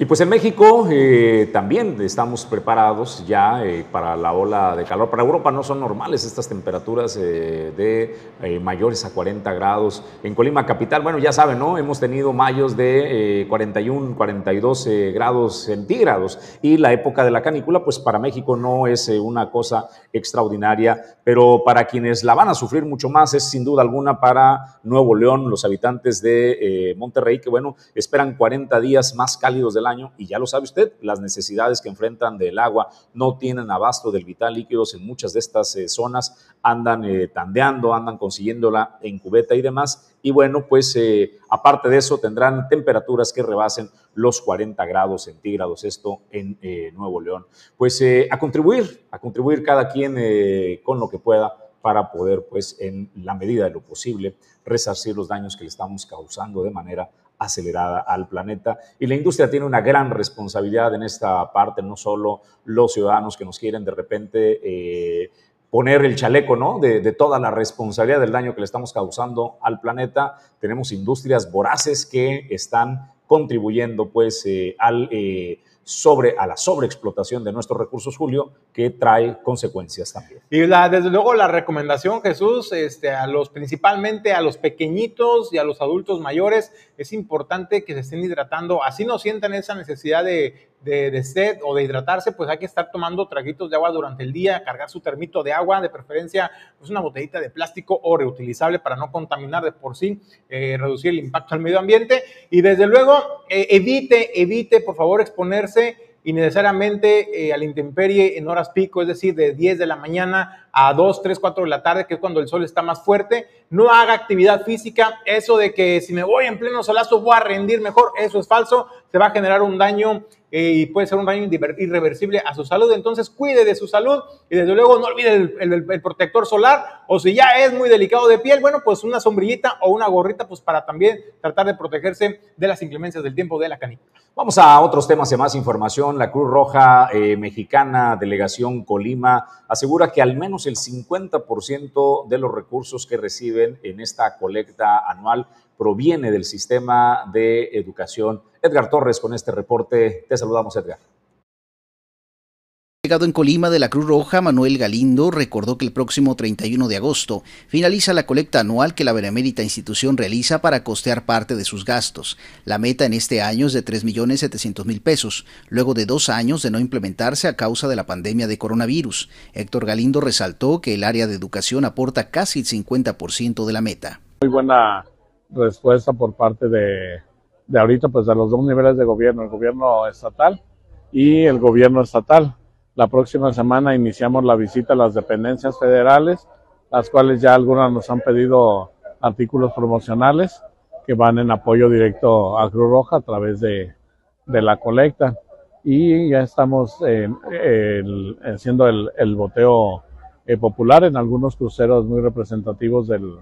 Y pues en México eh, también estamos preparados ya eh, para la ola de calor. Para Europa no son normales estas temperaturas eh, de mayores a 40 grados. En Colima Capital, bueno, ya saben, ¿no? Hemos tenido mayos de 41, 42 grados centígrados. Y la época de la canícula, pues para México no es una cosa extraordinaria, pero para quienes la van a sufrir mucho más es sin duda alguna para Nuevo León, los habitantes de Monterrey, que bueno, esperan 40 días más cálidos del año y ya lo sabe usted, las necesidades que enfrentan del agua no tienen abasto del vital líquidos en muchas de estas eh, zonas, andan eh, tandeando, andan consiguiéndola en cubeta y demás. Y bueno, pues eh, aparte de eso tendrán temperaturas que rebasen los 40 grados centígrados, esto en Nuevo León. Pues a contribuir, a contribuir cada quien con lo que pueda para poder, pues, en la medida de lo posible, resarcir los daños que le estamos causando de manera acelerada al planeta. Y la industria tiene una gran responsabilidad en esta parte, no solo los ciudadanos que nos quieren de repente eh, poner el chaleco ¿no? De, toda la responsabilidad del daño que le estamos causando al planeta. Tenemos industrias voraces que están contribuyendo pues eh, al... Eh, sobre, a la sobreexplotación de nuestros recursos, Julio, que trae consecuencias también. Y la, desde luego la recomendación, Jesús, este, a los, principalmente a los pequeñitos y a los adultos mayores, es importante que se estén hidratando, así no sientan esa necesidad de, sed o de hidratarse, pues hay que estar tomando traguitos de agua durante el día, cargar su termito de agua, de preferencia, pues una botellita de plástico o reutilizable para no contaminar de por sí, eh, reducir el impacto al medio ambiente. Y desde luego eh, evite, evite por favor exponerse innecesariamente eh, a la intemperie en horas pico, es decir, de 10 de la mañana a 2, 3, 4 de la tarde, que es cuando el sol está más fuerte. No haga actividad física. Eso de que si me voy en pleno solazo voy a rendir mejor, eso es falso. Se va a generar un daño eh, y puede ser un daño irreversible a su salud. Entonces, cuide de su salud y desde luego no olvide el, protector solar. O si ya es muy delicado de piel, bueno, pues una sombrillita o una gorrita, pues para también tratar de protegerse de las inclemencias del tiempo de la canícula. Vamos a otros temas y más información. La Cruz Roja eh, Mexicana, Delegación Colima, asegura que al menos el 50% de los recursos que reciben en esta colecta anual proviene del sistema de educación. Edgar Torres con este reporte. Te saludamos, Edgar. Llegado en Colima de la Cruz Roja, Manuel Galindo recordó que el próximo 31 de agosto finaliza la colecta anual que la benemérita institución realiza para costear parte de sus gastos. La meta en este año es de 3.700.000 pesos, luego de dos años de no implementarse a causa de la pandemia de coronavirus. Héctor Galindo resaltó que el área de educación aporta casi el 50% de la meta. Muy buena respuesta por parte de, de ahorita, pues de los dos niveles de gobierno, el gobierno estatal y el gobierno estatal. La próxima semana iniciamos la visita a las dependencias federales, las cuales ya algunas nos han pedido artículos promocionales que van en apoyo directo a Cruz Roja a través de, la colecta. Y ya estamos haciendo el, el boteo eh, popular en algunos cruceros muy representativos del,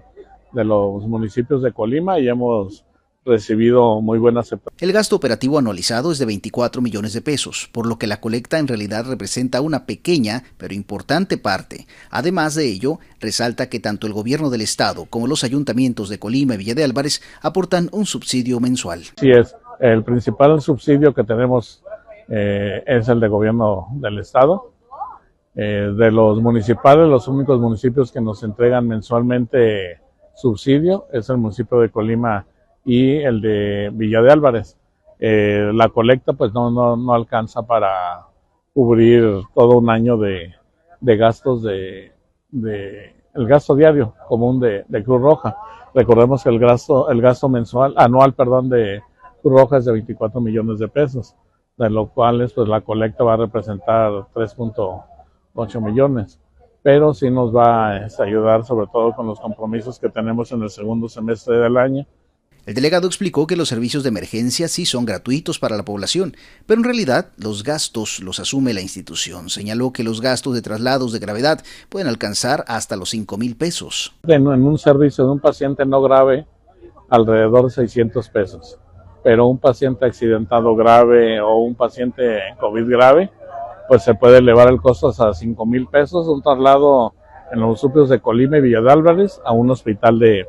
de los municipios de Colima y hemos recibido muy buena aceptación. El gasto operativo anualizado es de 24 millones de pesos, por lo que la colecta en realidad representa una pequeña pero importante parte. Además de ello, resalta que tanto el gobierno del estado como los ayuntamientos de Colima y Villa de Álvarez aportan un subsidio mensual. Sí es, el principal subsidio que tenemos eh, es el de gobierno del estado. Eh, de los municipales, los únicos municipios que nos entregan mensualmente subsidio es el municipio de Colima y el de Villa de Álvarez. Eh, la colecta pues no, no, no, alcanza para cubrir todo un año de, de gastos de, de, el gasto diario común de, Cruz Roja. Recordemos que el gasto, el gasto mensual, anual, perdón, de Cruz Roja es de 24 millones de pesos, de lo cual pues la colecta va a representar 3.8 millones pero sí nos va a ayudar sobre todo con los compromisos que tenemos en el segundo semestre del año el delegado explicó que los servicios de emergencia sí son gratuitos para la población, pero en realidad los gastos los asume la institución. Señaló que los gastos de traslados de gravedad pueden alcanzar hasta los 5 mil pesos. En, un servicio de un paciente no grave, alrededor de 600 pesos, pero un paciente accidentado grave o un paciente COVID grave, pues se puede elevar el costo hasta 5 mil pesos, un traslado en los municipios de Colima y Villa de Álvarez a un hospital de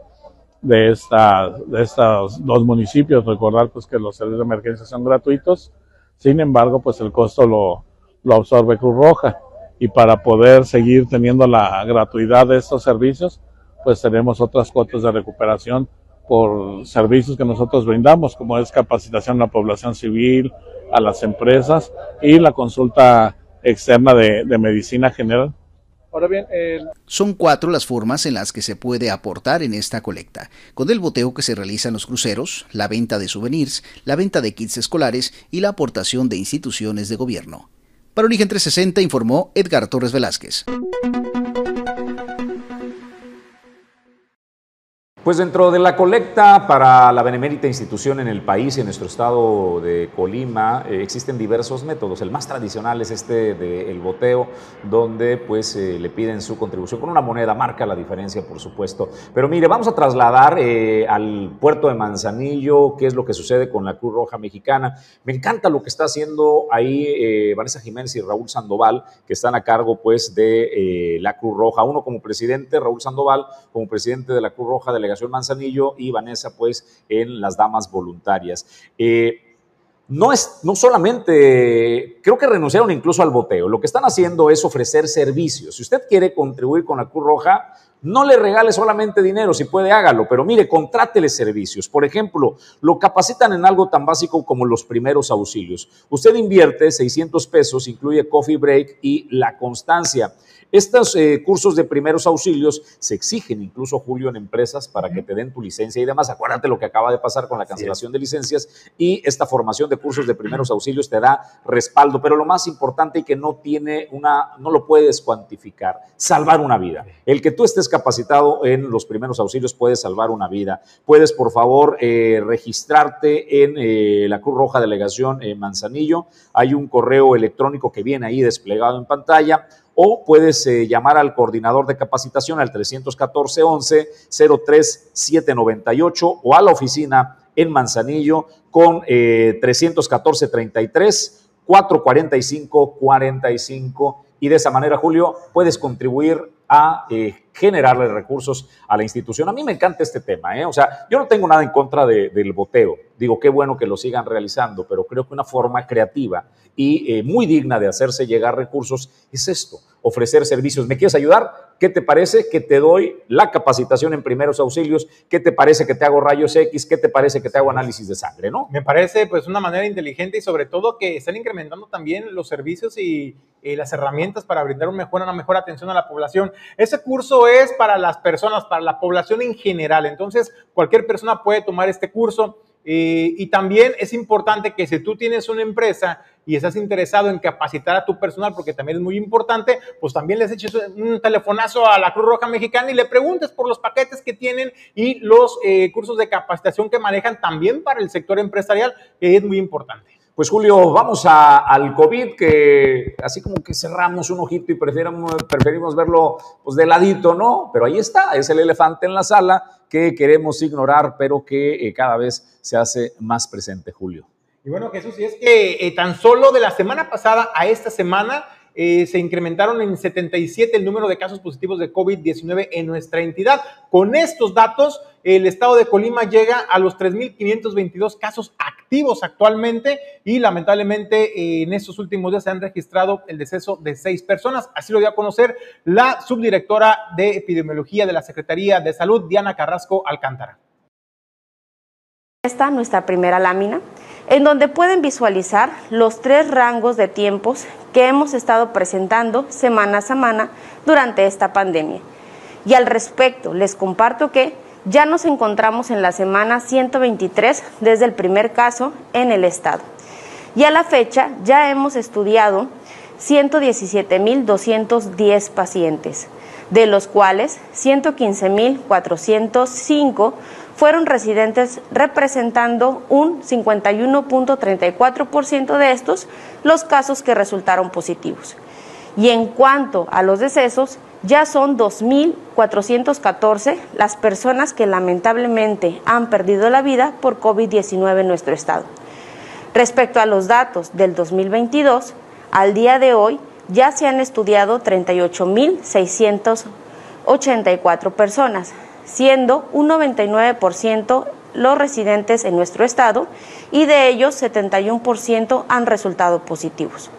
de, esta, de estos dos municipios. Recordar pues que los servicios de emergencia son gratuitos, sin embargo pues el costo lo, lo absorbe Cruz Roja y para poder seguir teniendo la gratuidad de estos servicios pues tenemos otras cuotas de recuperación por servicios que nosotros brindamos, como es capacitación a la población civil, a las empresas y la consulta externa de, de medicina general. Ahora bien, son cuatro las formas en las que se puede aportar en esta colecta, con el boteo que se realiza en los cruceros, la venta de souvenirs, la venta de kits escolares y la aportación de instituciones de gobierno. Para Origen 360 informó Edgar Torres Velázquez. Pues dentro de la colecta para la benemérita institución en el país y en nuestro estado de Colima eh, existen diversos métodos. El más tradicional es este del boteo, donde pues eh, le piden su contribución con una moneda, marca la diferencia por supuesto. Pero mire, vamos a trasladar eh, al puerto de Manzanillo qué es lo que sucede con la Cruz Roja Mexicana. Me encanta lo que está haciendo ahí Vanessa Jiménez y Raúl Sandoval, que están a cargo pues de la Cruz Roja. Uno como presidente, Raúl Sandoval como presidente de la Cruz Roja Delegación Manzanillo y Vanessa pues en las damas voluntarias. Eh, no es, no solamente, creo que renunciaron incluso al boteo, lo que están haciendo es ofrecer servicios. Si usted quiere contribuir con la Cruz Roja, no le regale solamente dinero, si puede hágalo, pero mire, contrátele servicios. Por ejemplo, lo capacitan en algo tan básico como los primeros auxilios. Usted invierte 600 pesos, incluye coffee break y la constancia. Estos eh, cursos de primeros auxilios se exigen incluso, Julio, en empresas para que te den tu licencia y demás. Acuérdate lo que acaba de pasar con la cancelación de licencias y esta formación de cursos de primeros auxilios te da respaldo. Pero lo más importante y que no tiene una, no lo puedes cuantificar, salvar una vida. El que tú estés capacitado en los primeros auxilios puede salvar una vida. Puedes, por favor, eh, registrarte en eh, la Cruz Roja Delegación Manzanillo. Hay un correo electrónico que viene ahí desplegado en pantalla o puedes eh, llamar al coordinador de capacitación al 314 11 03 798 o a la oficina en Manzanillo con 314 33 445 45 y de esa manera, Julio, puedes contribuir a eh, generarle recursos a la institución. A mí me encanta este tema, ¿eh? o sea, yo no tengo nada en contra del boteo. Digo, qué bueno que lo sigan realizando, pero creo que una forma creativa y eh, muy digna de hacerse llegar recursos es esto, ofrecer servicios. ¿Me quieres ayudar? ¿Qué te parece que te doy la capacitación en primeros auxilios? ¿Qué te parece que te hago rayos X? ¿Qué te parece que te hago análisis de sangre? ¿no? Me parece pues una manera inteligente y sobre todo que están incrementando también los servicios y, las herramientas para brindar una mejor, una mejor atención a la población. Ese curso es para las personas, para la población en general. Entonces, cualquier persona puede tomar este curso Eh, y también es importante que si tú tienes una empresa y estás interesado en capacitar a tu personal, porque también es muy importante, pues también les eches un telefonazo a la Cruz Roja Mexicana y le preguntes por los paquetes que tienen y los eh, cursos de capacitación que manejan también para el sector empresarial, que es muy importante. Pues Julio, vamos al COVID, que así como que cerramos un ojito y preferimos, preferimos verlo pues de ladito, ¿no? Pero ahí está, es el elefante en la sala que queremos ignorar, pero que eh, cada vez se hace más presente, Julio. Y bueno, Jesús, y es que eh, tan solo de la semana pasada a esta semana eh, se incrementaron en 77 el número de casos positivos de COVID-19 en nuestra entidad. Con estos datos, el estado de Colima llega a los 3.522 casos activos actualmente y lamentablemente eh, en estos últimos días se han registrado el deceso de seis personas. Así lo dio a conocer la subdirectora de epidemiología de la Secretaría de Salud, Diana Carrasco Alcántara. Esta nuestra primera lámina en donde pueden visualizar los tres rangos de tiempos que hemos estado presentando semana a semana durante esta pandemia. Y al respecto, les comparto que ya nos encontramos en la semana 123 desde el primer caso en el estado. Y a la fecha ya hemos estudiado 117.210 pacientes, de los cuales 115.405 fueron residentes representando un 51.34% de estos los casos que resultaron positivos. Y en cuanto a los decesos, ya son 2.414 las personas que lamentablemente han perdido la vida por COVID-19 en nuestro estado. Respecto a los datos del 2022, al día de hoy ya se han estudiado 38.684 personas, siendo un 99% los residentes en nuestro estado y de ellos 71% han resultado positivos.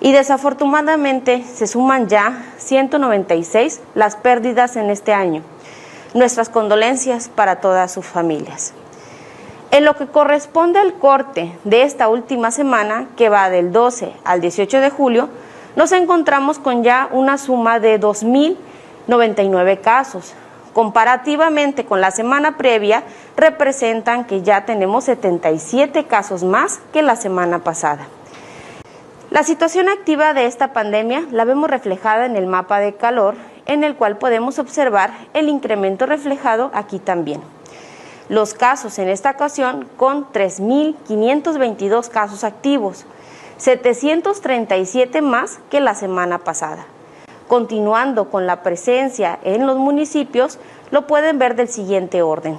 Y desafortunadamente se suman ya 196 las pérdidas en este año. Nuestras condolencias para todas sus familias. En lo que corresponde al corte de esta última semana, que va del 12 al 18 de julio, nos encontramos con ya una suma de 2.099 casos, comparativamente con la semana previa, representan que ya tenemos 77 casos más que la semana pasada. La situación activa de esta pandemia la vemos reflejada en el mapa de calor, en el cual podemos observar el incremento reflejado aquí también. Los casos en esta ocasión con 3.522 casos activos, 737 más que la semana pasada. Continuando con la presencia en los municipios, lo pueden ver del siguiente orden.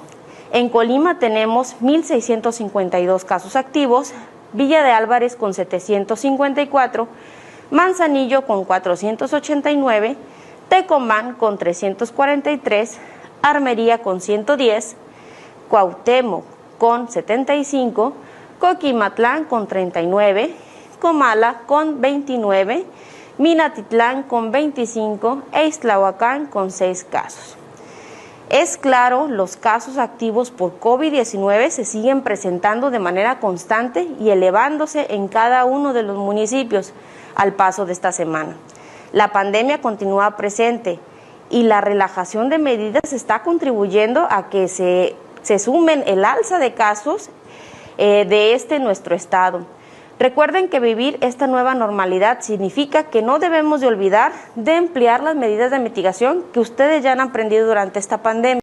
En Colima tenemos 1.652 casos activos, Villa de Álvarez con 754, Manzanillo con 489, Tecomán con 343, Armería con 110, Cuauhtémoc con 75, Coquimatlán con 39, Comala con 29, Minatitlán con 25 e Islahuacán con 6 casos. Es claro, los casos activos por COVID-19 se siguen presentando de manera constante y elevándose en cada uno de los municipios al paso de esta semana. La pandemia continúa presente y la relajación de medidas está contribuyendo a que se, se sumen el alza de casos eh, de este nuestro estado. Recuerden que vivir esta nueva normalidad significa que no debemos de olvidar de emplear las medidas de mitigación que ustedes ya han aprendido durante esta pandemia.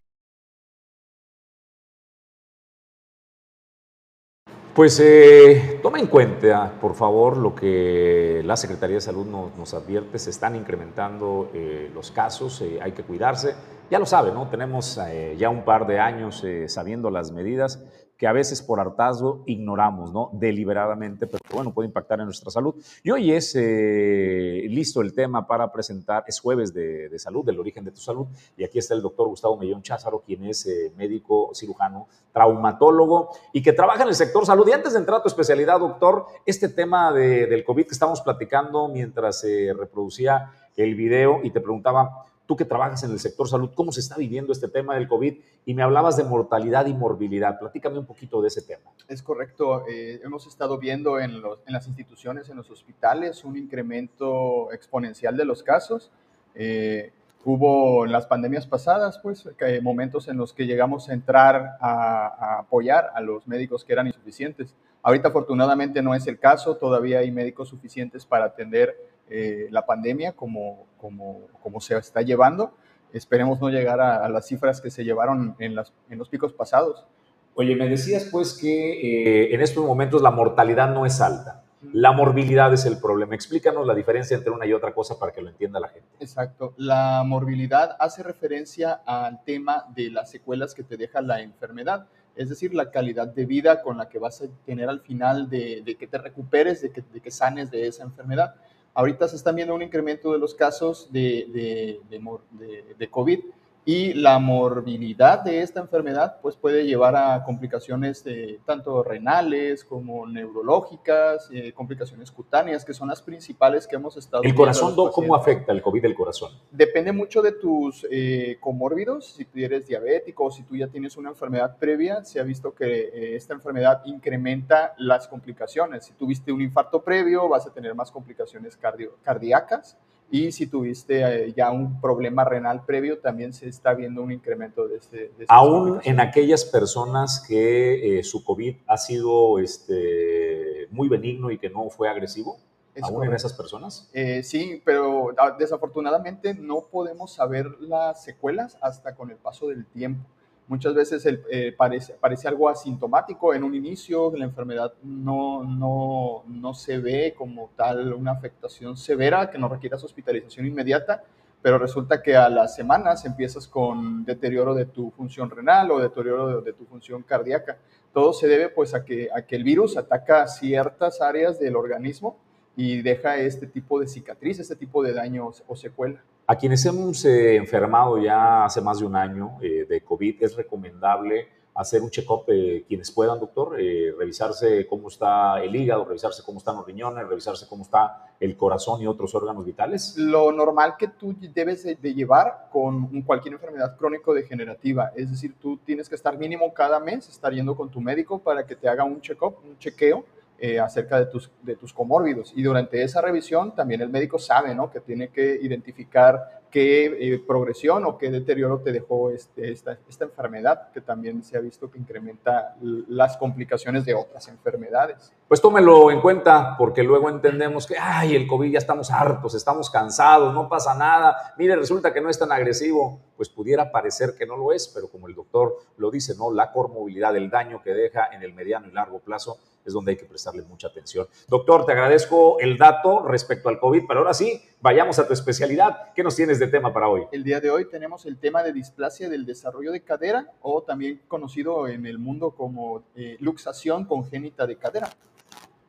Pues eh, toma en cuenta, por favor, lo que la Secretaría de Salud nos, advierte. Se están incrementando eh, los casos, eh, hay que cuidarse. Ya lo sabe, ¿no? Tenemos eh, ya un par de años sabiendo las medidas que a veces por hartazgo ignoramos, ¿no? Deliberadamente, pero bueno, puede impactar en nuestra salud. Y hoy es eh, listo el tema para presentar, es jueves de, salud, del origen de tu salud, y aquí está el doctor Gustavo Mellón Cházaro, quien es eh, médico cirujano, traumatólogo y que trabaja en el sector salud. Y antes de entrar a tu especialidad, doctor, este tema del COVID que estamos platicando mientras se reproducía el video y te preguntaba, tú que trabajas en el sector salud, ¿cómo se está viviendo este tema del COVID? Y me hablabas de mortalidad y morbilidad. Platícame un poquito de ese tema. Es correcto. Eh, hemos estado viendo en, las instituciones, en los hospitales, un incremento exponencial de los casos. Eh, Hubo en las pandemias pasadas, pues, momentos en los que llegamos a entrar a, apoyar a los médicos que eran insuficientes. Ahorita, afortunadamente, no es el caso. Todavía hay médicos suficientes para atender eh, la pandemia como, como, como, se está llevando. Esperemos no llegar a, las cifras que se llevaron en, las, en, los picos pasados. Oye, me decías, pues, que eh, en estos momentos la mortalidad no es alta. La morbilidad es el problema. Explícanos la diferencia entre una y otra cosa para que lo entienda la gente. Exacto. La morbilidad hace referencia al tema de las secuelas que te deja la enfermedad, es decir, la calidad de vida con la que vas a tener al final de, que te recuperes, de que, de que, sanes de esa enfermedad. Ahorita se están viendo un incremento de los casos de, de, de COVID y la morbilidad de esta enfermedad pues puede llevar a complicaciones de, tanto renales como neurológicas, eh, complicaciones cutáneas, que son las principales que hemos estado ¿El corazón, cómo afecta el COVID del corazón? Depende mucho de tus eh, comórbidos, si tú eres diabético o si tú ya tienes una enfermedad previa, se ha visto que eh, esta enfermedad incrementa las complicaciones. Si tuviste un infarto previo, vas a tener más complicaciones cardíacas y si tuviste eh, ya un problema renal previo, también se está viendo un incremento de este. De Aún en aquellas personas que eh, su COVID ha sido este, muy benigno y que no fue agresivo. ¿Aún en esas personas? Eh, sí, pero ah, desafortunadamente no podemos saber las secuelas hasta con el paso del tiempo. Muchas veces eh, parece, parece, algo asintomático en un inicio, la enfermedad no, no, no, se ve como tal una afectación severa que no requiera hospitalización inmediata, pero resulta que a las semanas empiezas con deterioro de tu función renal o deterioro de, tu función cardíaca. Todo se debe pues a que, a que el virus ataca ciertas áreas del organismo y deja este tipo de cicatriz, este tipo de daños o secuela. A quienes hemos eh, enfermado ya hace más de un año eh, de COVID, es recomendable hacer un check-up, eh, quienes puedan, doctor, revisarse cómo está el hígado, revisarse cómo están los riñones, revisarse cómo está el corazón y otros órganos vitales. Lo normal que tú debes de, de llevar con cualquier enfermedad crónico-degenerativa, es decir, tú tienes que estar mínimo cada mes, estar yendo con tu médico para que te haga un check-up, un chequeo eh, acerca de tus, de tus comórbidos. Y durante esa revisión también el médico sabe ¿no? que tiene que identificar qué eh, progresión o qué deterioro te dejó este, esta, esta, enfermedad, que también se ha visto que incrementa las complicaciones de otras enfermedades. Pues tómelo en cuenta, porque luego entendemos que, ay, el COVID ya estamos hartos, estamos cansados, no pasa nada, mire, resulta que no es tan agresivo. Pues pudiera parecer que no lo es, pero como el doctor lo dice, ¿no? La comorbilidad, el daño que deja en el mediano y largo plazo es donde hay que prestarle mucha atención. Doctor, te agradezco el dato respecto al COVID, pero ahora sí, vayamos a tu especialidad. ¿Qué nos tienes de tema para hoy? El día de hoy tenemos el tema de displasia del desarrollo de cadera o también conocido en el mundo como eh, luxación congénita de cadera.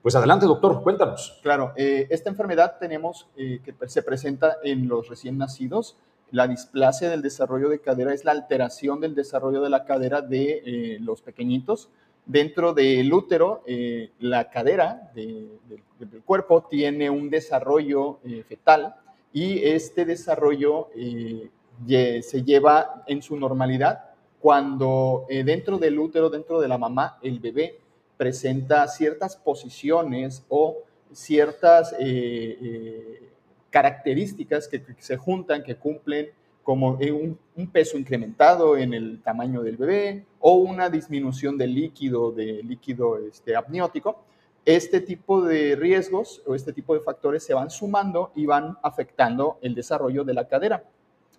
Pues adelante, doctor, cuéntanos. Claro, eh, esta enfermedad tenemos eh, que se presenta en los recién nacidos. La displasia del desarrollo de cadera es la alteración del desarrollo de la cadera de los pequeñitos Dentro del útero, eh, la cadera del cuerpo tiene un desarrollo eh, fetal y este desarrollo eh, se lleva en su normalidad cuando dentro del útero, dentro de la mamá, el bebé presenta ciertas posiciones o ciertas características que se juntan, que cumplen como un, un, peso incrementado en el tamaño del bebé o una disminución del líquido, de líquido este, amniótico, este tipo de riesgos o este tipo de factores se van sumando y van afectando el desarrollo de la cadera.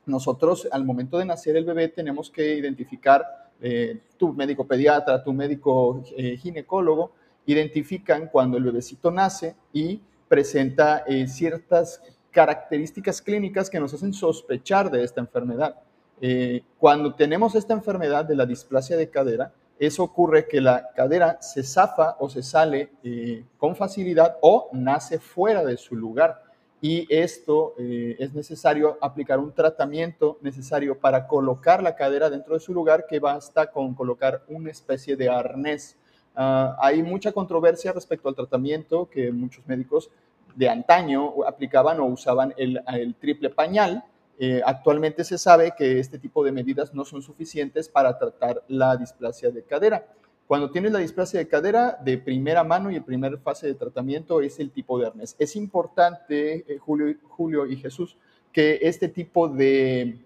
Nosotros al momento de nacer el bebé tenemos que identificar, eh, tu médico pediatra, tu médico eh, ginecólogo, identifican cuando el bebecito nace y presenta eh, ciertas características clínicas que nos hacen sospechar de esta enfermedad. Eh, cuando tenemos esta enfermedad de la displasia de cadera, eso ocurre que la cadera se zafa o se sale eh, con facilidad o nace fuera de su lugar. Y esto eh, es necesario aplicar un tratamiento necesario para colocar la cadera dentro de su lugar que basta con colocar una especie de arnés. Ah, hay mucha controversia respecto al tratamiento que muchos médicos de antaño aplicaban o usaban el, triple pañal. Eh, actualmente se sabe que este tipo de medidas no son suficientes para tratar la displasia de cadera. Cuando tienes la displasia de cadera, de primera mano y el primer fase de tratamiento es el tipo de arnés. Es importante, eh, Julio, Julio y Jesús, que este tipo de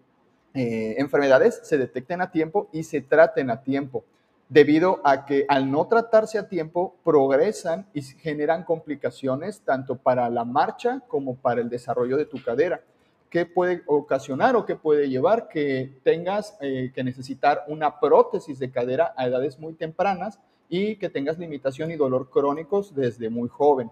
eh, enfermedades se detecten a tiempo y se traten a tiempo, debido a que al no tratarse a tiempo progresan y generan complicaciones tanto para la marcha como para el desarrollo de tu cadera. ¿Qué puede ocasionar o qué puede llevar que tengas eh, que necesitar una prótesis de cadera a edades muy tempranas y que tengas limitación y dolor crónicos desde muy joven?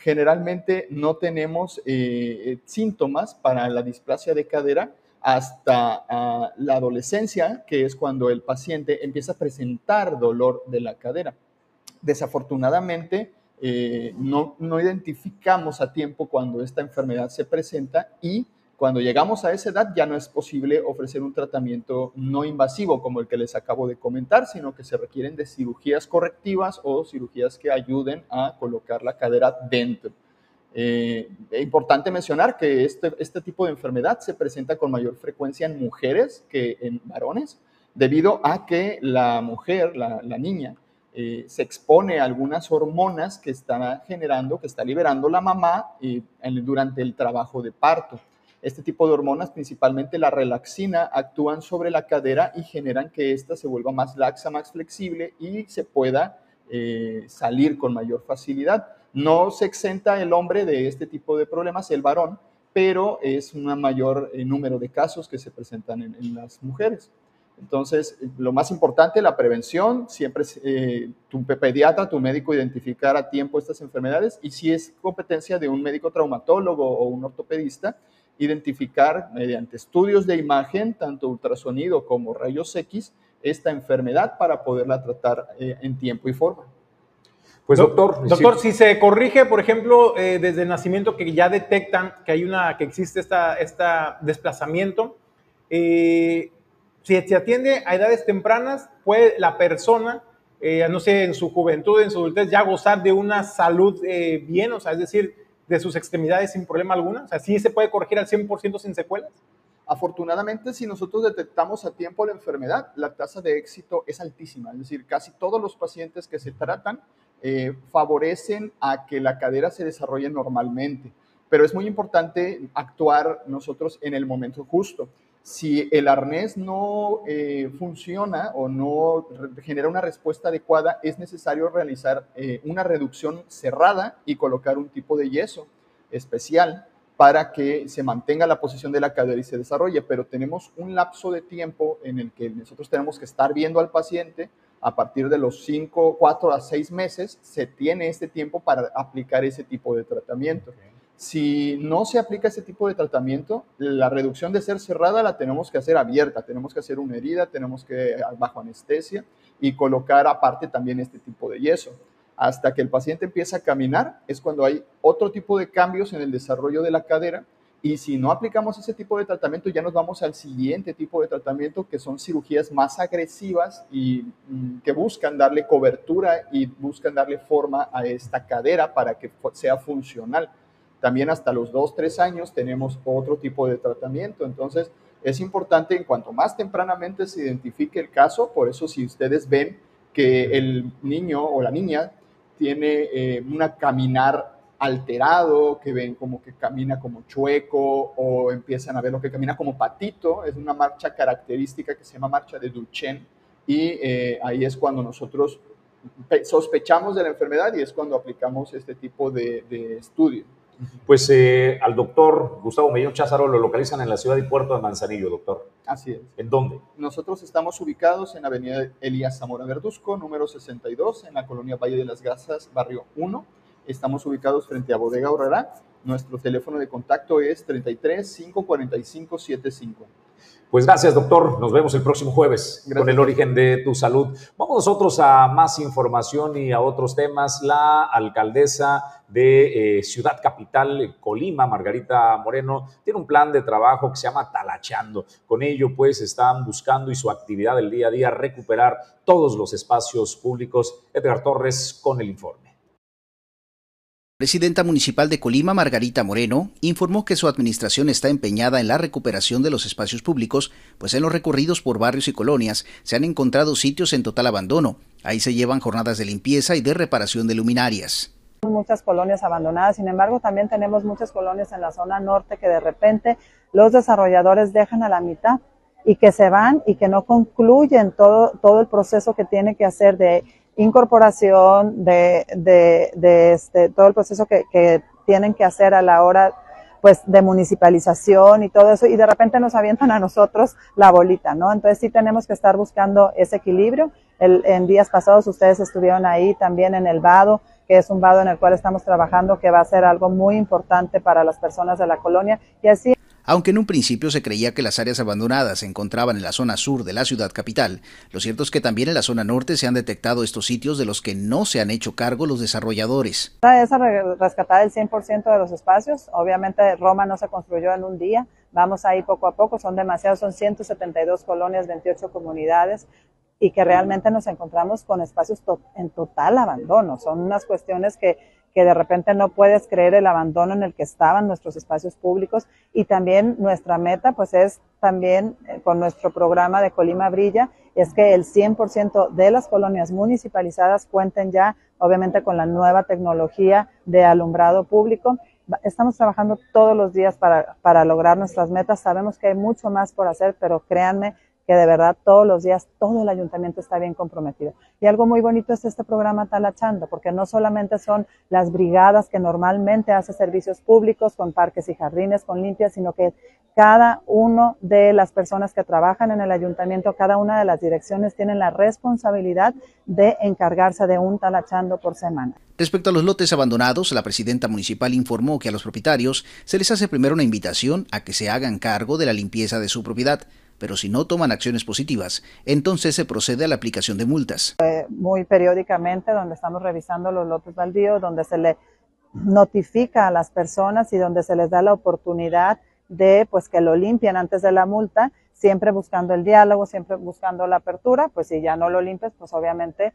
Generalmente no tenemos eh, síntomas para la displasia de cadera hasta ah, la adolescencia, que es cuando el paciente empieza a presentar dolor de la cadera. Desafortunadamente, eh, no, no identificamos a tiempo cuando esta enfermedad se presenta y cuando llegamos a esa edad ya no es posible ofrecer un tratamiento no invasivo como el que les acabo de comentar, sino que se requieren de cirugías correctivas o cirugías que ayuden a colocar la cadera dentro. Eh, importante mencionar que este, este tipo de enfermedad se presenta con mayor frecuencia en mujeres que en varones, debido a que la mujer, la, niña, eh, se expone a algunas hormonas que está generando, que está liberando la mamá eh, durante el trabajo de parto. Este tipo de hormonas, principalmente la relaxina, actúan sobre la cadera y generan que ésta se vuelva más laxa, más flexible y se pueda salir con mayor facilidad. No se exenta el hombre de este tipo de problemas, el varón, pero es un mayor eh, número de casos que se presentan en, las mujeres. Entonces, lo más importante, la prevención, siempre eh, tu pediatra, tu médico identificar a tiempo estas enfermedades y si es competencia de un médico traumatólogo o un ortopedista, identificar mediante estudios de imagen, tanto ultrasonido como rayos X, esta enfermedad para poderla tratar eh, en tiempo y forma. Pues doctor, doctor, si se corrige, por ejemplo, eh, desde el nacimiento que ya detectan que hay una, que existe esta, esta desplazamiento, eh, si se atiende a edades tempranas, puede la persona, eh, no sé, en su juventud, en su adultez, ya gozar de una salud bien, o sea, es decir, de sus extremidades sin problema alguno, o sea, sí se puede corregir al 100% sin secuelas. Afortunadamente, si nosotros detectamos a tiempo la enfermedad, la tasa de éxito es altísima, es decir, casi todos los pacientes que se tratan eh, favorecen a que la cadera se desarrolle normalmente. Pero es muy importante actuar nosotros en el momento justo. Si el arnés no eh, funciona o no genera una respuesta adecuada, es necesario realizar eh, una reducción cerrada y colocar un tipo de yeso especial para que se mantenga la posición de la cadera y se desarrolle, pero tenemos un lapso de tiempo en el que nosotros tenemos que estar viendo al paciente, a partir de los 5, 4 a 6 meses, se tiene este tiempo para aplicar ese tipo de tratamiento. Si no se aplica ese tipo de tratamiento, la reducción de ser cerrada la tenemos que hacer abierta, tenemos que hacer una herida, tenemos que bajo anestesia y colocar aparte también este tipo de yeso. Hasta que el paciente empieza a caminar es cuando hay otro tipo de cambios en el desarrollo de la cadera y si no aplicamos ese tipo de tratamiento, ya nos vamos al siguiente tipo de tratamiento, que son cirugías más agresivas y mm, que buscan darle cobertura y buscan darle forma a esta cadera para que sea funcional. También hasta los 2, 3 años tenemos otro tipo de tratamiento. Entonces, es importante en cuanto más tempranamente se identifique el caso, por eso si ustedes ven que el niño o la niña tiene eh, una caminar alterado, que ven como que camina como chueco o empiezan a ver lo que camina como patito. Es una marcha característica que se llama marcha de Duchenne y eh, ahí es cuando nosotros sospechamos de la enfermedad y es cuando aplicamos este tipo de, estudio. Pues eh, al doctor Gustavo Mellón Cházaro lo localizan en la ciudad y puerto de Manzanillo, doctor. Así es. ¿En dónde? Nosotros estamos ubicados en Avenida Elías Zamora Verduzco, número 62, en la colonia Valle de las Gasas, barrio 1 Estamos ubicados frente a Bodega Horrera. Nuestro teléfono de contacto es 33 545 75. Pues gracias, doctor. Nos vemos el próximo jueves con el origen de tu salud. Vamos nosotros a más información y a otros temas. La alcaldesa de eh, Ciudad Capital, Colima, Margarita Moreno, tiene un plan de trabajo que se llama Talachando. Con ello, pues, están buscando y su actividad del día a día recuperar todos los espacios públicos. Edgar Torres con el informe presidenta municipal de Colima, Margarita Moreno, informó que su administración está empeñada en la recuperación de los espacios públicos, pues en los recorridos por barrios y colonias se han encontrado sitios en total abandono. Ahí se llevan jornadas de limpieza y de reparación de luminarias. Muchas colonias abandonadas, sin embargo también tenemos muchas colonias en la zona norte que de repente los desarrolladores dejan a la mitad y que se van y que no concluyen todo, todo el proceso que tiene que hacer de incorporación, de, de, de este, todo el proceso que, que tienen que hacer a la hora pues de municipalización y todo eso, y de repente nos avientan a nosotros la bolita, ¿no? Entonces sí tenemos que estar buscando ese equilibrio. El, en días pasados ustedes estuvieron ahí también en el vado, que es un vado en el cual estamos trabajando, que va a ser algo muy importante para las personas de la colonia, y así aunque en un principio se creía que las áreas abandonadas se encontraban en la zona sur de la ciudad capital, lo cierto es que también en la zona norte se han detectado estos sitios de los que no se han hecho cargo los desarrolladores. Es rescatar el 100% de los espacios. Obviamente Roma no se construyó en un día. Vamos ahí poco a poco. Son demasiados, son 172 colonias, 28 comunidades y que realmente nos encontramos con espacios en total abandono. Son unas cuestiones que que de repente no puedes creer el abandono en el que estaban nuestros espacios públicos y también nuestra meta pues es también eh, con nuestro programa de Colima Brilla es que el 100% de las colonias municipalizadas cuenten ya obviamente con la nueva tecnología de alumbrado público. Estamos trabajando todos los días para, para lograr nuestras metas. Sabemos que hay mucho más por hacer, pero créanme que de verdad todos los días todo el ayuntamiento está bien comprometido. Y algo muy bonito es este programa Talachando, porque no solamente son las brigadas que normalmente hace servicios públicos con parques y jardines, con limpias, sino que cada uno de las personas que trabajan en el ayuntamiento, cada una de las direcciones tienen la responsabilidad de encargarse de un talachando por semana. Respecto a los lotes abandonados, la presidenta municipal informó que a los propietarios se les hace primero una invitación a que se hagan cargo de la limpieza de su propiedad pero si no toman acciones positivas, entonces se procede a la aplicación de multas. Eh, muy periódicamente, donde estamos revisando los lotes baldíos, donde se le notifica a las personas y donde se les da la oportunidad de pues que lo limpien antes de la multa, siempre buscando el diálogo, siempre buscando la apertura, pues si ya no lo limpias, pues obviamente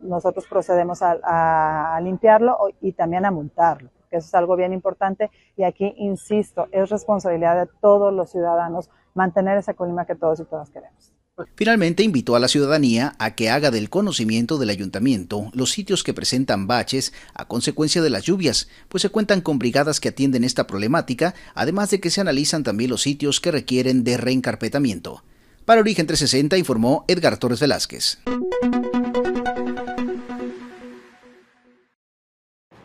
nosotros procedemos a, limpiarlo y también a multarlo eso es algo bien importante. Y aquí, insisto, es responsabilidad de todos los ciudadanos mantener esa Colima que todos y todas queremos. Finalmente invitó a la ciudadanía a que haga del conocimiento del ayuntamiento los sitios que presentan baches a consecuencia de las lluvias, pues se cuentan con brigadas que atienden esta problemática, además de que se analizan también los sitios que requieren de reencarpetamiento. Para Origen 360 informó Edgar Torres Velázquez.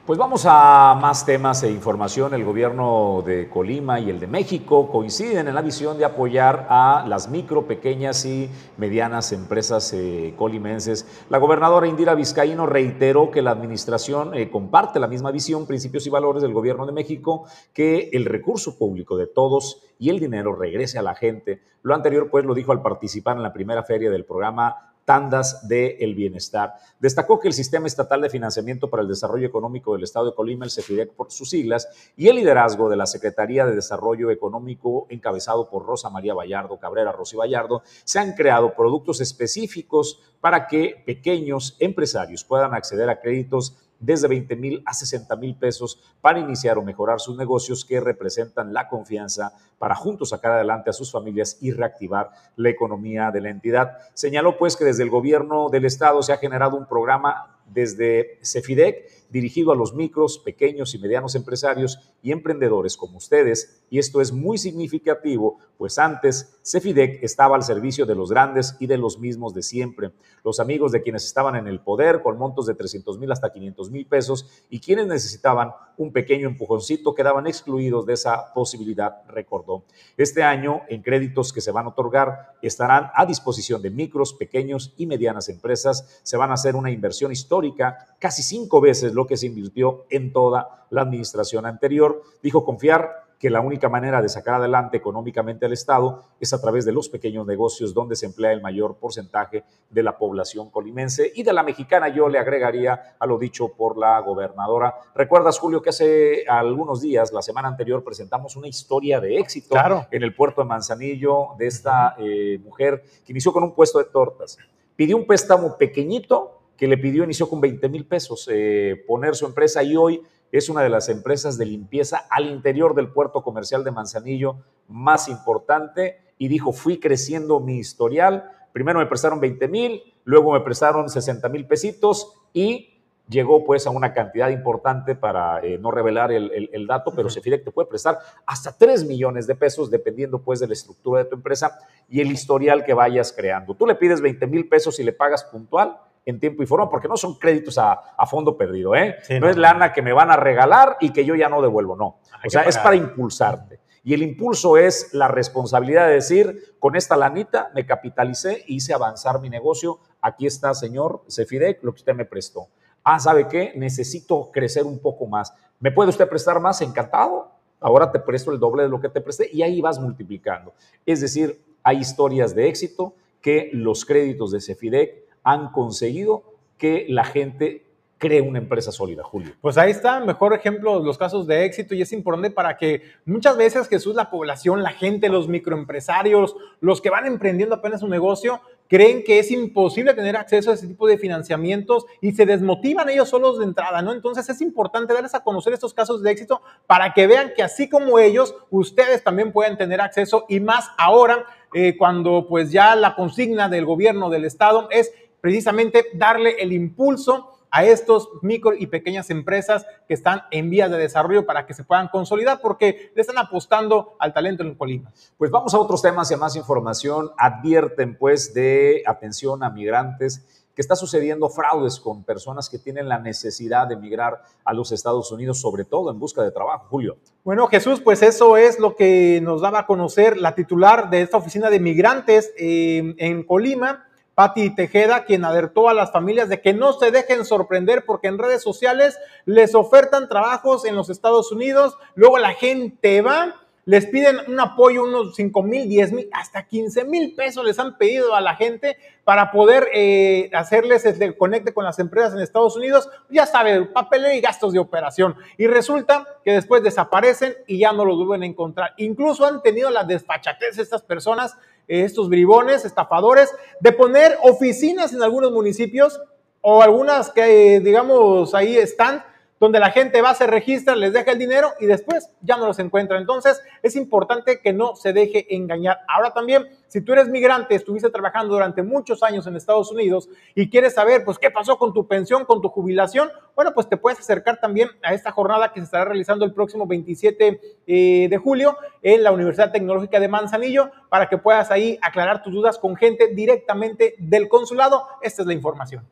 Pues vamos a más temas e información. El gobierno de Colima y el de México coinciden en la visión de apoyar a las micro, pequeñas y medianas empresas eh, colimenses. La gobernadora Indira Vizcaíno reiteró que la administración eh, comparte la misma visión, principios y valores del gobierno de México, que el recurso público de todos y el dinero regrese a la gente. Lo anterior, pues, lo dijo al participar en la primera feria del programa tandas del el bienestar. Destacó que el Sistema Estatal de Financiamiento para el Desarrollo Económico del Estado de Colima, el CEFIDEC por sus siglas, y el liderazgo de la Secretaría de Desarrollo Económico encabezado por Rosa María Vallardo, Cabrera Rosy Vallardo, se han creado productos específicos para que pequeños empresarios puedan acceder a créditos desde 20 mil a 60 mil pesos para iniciar o mejorar sus negocios que representan la confianza para juntos sacar adelante a sus familias y reactivar la economía de la entidad. Señaló pues que desde el gobierno del estado se ha generado un programa desde Cefidec dirigido a los micros, pequeños y medianos empresarios y emprendedores como ustedes, y esto es muy significativo, pues antes Cefidec estaba al servicio de los grandes y de los mismos de siempre, los amigos de quienes estaban en el poder con montos de 300 mil hasta 500 mil pesos y quienes necesitaban un pequeño empujoncito quedaban excluidos de esa posibilidad, recordó. Este año, en créditos que se van a otorgar, estarán a disposición de micros, pequeños y medianas empresas, se van a hacer una inversión histórica, casi cinco veces lo que se invirtió en toda la administración anterior. Dijo confiar que la única manera de sacar adelante económicamente al Estado es a través de los pequeños negocios donde se emplea el mayor porcentaje de la población colimense y de la mexicana. Yo le agregaría a lo dicho por la gobernadora. ¿Recuerdas, Julio, que hace algunos días, la semana anterior, presentamos una historia de éxito en el puerto de Manzanillo de esta eh, mujer que inició con un puesto de tortas? Pidió un préstamo pequeñito que le pidió, inició con 20 mil pesos eh, poner su empresa y hoy es una de las empresas de limpieza al interior del puerto comercial de Manzanillo más importante y dijo, fui creciendo mi historial, primero me prestaron 20 mil, luego me prestaron 60 mil pesitos y llegó pues a una cantidad importante para eh, no revelar el, dato, pero Cefidec te puede prestar hasta 3 millones de pesos dependiendo pues de la estructura de tu empresa y el historial que vayas creando. Tú le pides 20 mil pesos y le pagas puntual en tiempo y forma, porque no son créditos a, fondo perdido, ¿eh? no, es lana que me van a regalar y que yo ya no devuelvo, no. o sea, es para impulsarte. Y el impulso es la responsabilidad de decir, con esta lanita me capitalicé, hice avanzar mi negocio, aquí está, señor Cefidec, lo que usted me prestó ah, ¿sabe qué? Necesito crecer un poco más. ¿Me puede usted prestar más? Encantado. Ahora te presto el doble de lo que te presté y ahí vas multiplicando. Es decir, hay historias de éxito que los créditos de Cefidec han conseguido que la gente cree una empresa sólida, Julio. Pues ahí está, mejor ejemplo, los casos de éxito y es importante para que muchas veces Jesús, la población, la gente, los microempresarios, los que van emprendiendo apenas un negocio, creen que es imposible tener acceso a ese tipo de financiamientos y se desmotivan ellos solos de entrada, ¿no? Entonces es importante darles a conocer estos casos de éxito para que vean que así como ellos, ustedes también pueden tener acceso y más ahora eh, cuando pues ya la consigna del gobierno del estado es precisamente darle el impulso a estos micro y pequeñas empresas que están en vías de desarrollo para que se puedan consolidar porque le están apostando al talento en Colima. Pues vamos a otros temas y a más información. Advierten pues de atención a migrantes que está sucediendo fraudes con personas que tienen la necesidad de migrar a los Estados Unidos, sobre todo en busca de trabajo. Julio. Bueno, Jesús, pues eso es lo que nos daba a conocer la titular de esta oficina de migrantes eh, en Colima, Patti Tejeda, quien alertó a las familias de que no se dejen sorprender porque en redes sociales les ofertan trabajos en los Estados Unidos, luego la gente va, les piden un apoyo, unos 5 mil, 10 mil, hasta 15 mil pesos les han pedido a la gente para poder eh, hacerles el conecte con las empresas en Estados Unidos. Ya saben, papeleo y gastos de operación. Y resulta que después desaparecen y ya no los vuelven a encontrar. Incluso han tenido la desfachatez estas personas estos bribones, estafadores, de poner oficinas en algunos municipios o algunas que, digamos, ahí están donde la gente va, se registra, les deja el dinero y después ya no los encuentra. Entonces es importante que no se deje engañar. Ahora también, si tú eres migrante, estuviste trabajando durante muchos años en Estados Unidos y quieres saber, pues, qué pasó con tu pensión, con tu jubilación, bueno, pues te puedes acercar también a esta jornada que se estará realizando el próximo 27 eh, de julio en la Universidad Tecnológica de Manzanillo para que puedas ahí aclarar tus dudas con gente directamente del consulado. Esta es la información.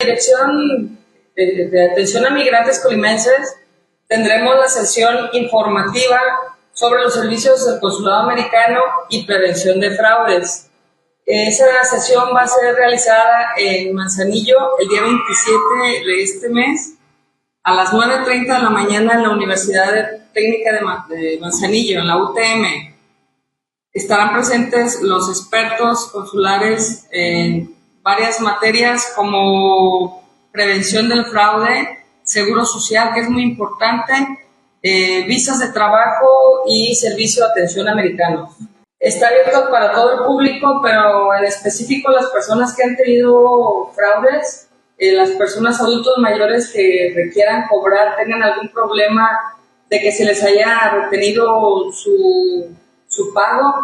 Dirección de, atención a migrantes colimenses, tendremos la sesión informativa sobre los servicios del consulado americano y prevención de fraudes. Esa sesión va a ser realizada en Manzanillo el día 27 de este mes a las 9.30 de la mañana en la Universidad Técnica de Manzanillo, en la UTM. Estarán presentes los expertos consulares en varias materias como prevención del fraude, seguro social, que es muy importante, eh, visas de trabajo y servicio de atención americano. Está abierto para todo el público, pero en específico las personas que han tenido fraudes, eh, las personas adultos mayores que requieran cobrar, tengan algún problema de que se les haya retenido su, su pago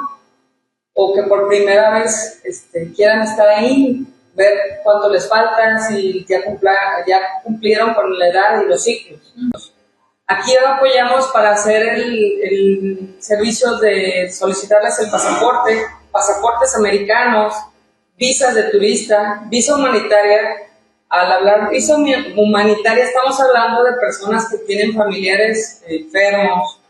o que por primera vez este, quieran estar ahí, ver cuánto les falta, si ya, ya cumplieron con la edad y los ciclos. Aquí apoyamos para hacer el, servicio de solicitarles el pasaporte, pasaportes americanos, visas de turista, visa humanitaria. Al hablar visa humanitaria estamos hablando de personas que tienen familiares enfermos,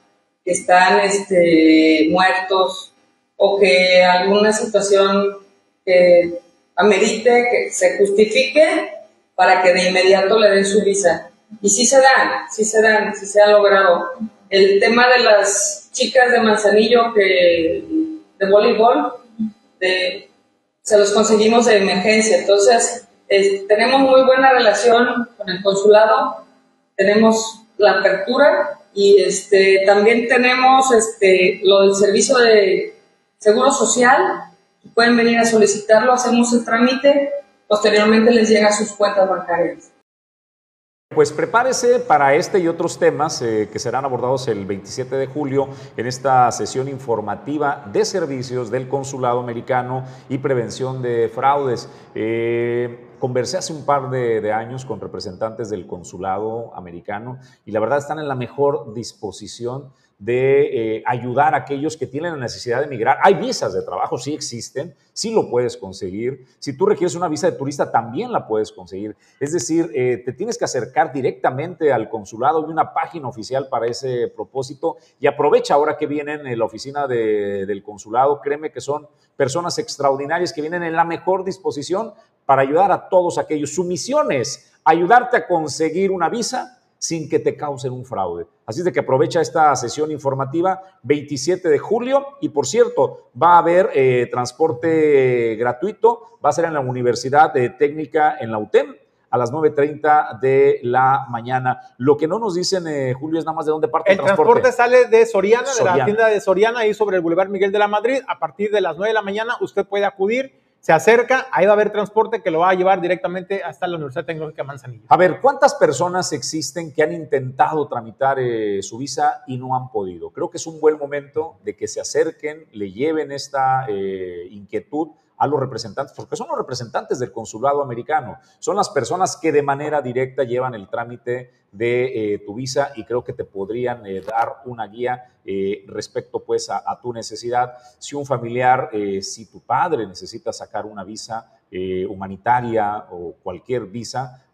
que están este, muertos o que alguna situación que amerite que se justifique para que de inmediato le den su visa. Y sí se dan, sí se dan, sí se ha logrado. El tema de las chicas de Manzanillo que, de voleibol, se los conseguimos de emergencia. Entonces, tenemos muy buena relación con el consulado, tenemos la apertura y este, también tenemos este, lo del servicio de seguro social pueden venir a solicitarlo, hacemos el trámite, posteriormente les llega a sus cuentas bancarias. Pues prepárese para este y otros temas eh, que serán abordados el 27 de julio en esta sesión informativa de servicios del Consulado Americano y prevención de fraudes. Eh, Conversé hace un par de, años con representantes del consulado americano y la verdad están en la mejor disposición de eh, ayudar a aquellos que tienen la necesidad de emigrar. Hay visas de trabajo, sí existen, sí lo puedes conseguir. Si tú requieres una visa de turista, también la puedes conseguir. Es decir, eh, te tienes que acercar directamente al consulado y una página oficial para ese propósito. Y aprovecha ahora que vienen en la oficina del consulado. Créeme que son personas extraordinarias que vienen en la mejor disposición para ayudar a todos aquellos. Su misión es ayudarte a conseguir una visa sin que te causen un fraude. Así de que aprovecha esta sesión informativa 27 de julio y por cierto, va a haber eh, transporte gratuito, va a ser en la Universidad de Técnica en la UTEM a las 9.30 de la mañana. Lo que no nos dicen, eh, Julio, es nada más de dónde parte el, el transporte. transporte sale de Soriana, de la tienda de Soriana, ahí sobre el Boulevard Miguel de la Madrid. A partir de las 9 de la mañana usted puede acudir se acerca, ahí va a haber transporte que lo va a llevar directamente hasta la Universidad Tecnológica Manzanillo. A ver, ¿cuántas personas existen que han intentado tramitar eh, su visa y no han podido? Creo que es un buen momento de que se acerquen, le lleven esta eh, inquietud a los representantes, porque son los representantes del consulado americano, son las personas que de manera directa llevan el trámite de eh, tu visa y creo que te podrían eh, dar una guía eh, respecto pues a, a, tu necesidad. Si un familiar, si tu padre necesita sacar una visa humanitaria o cualquier visa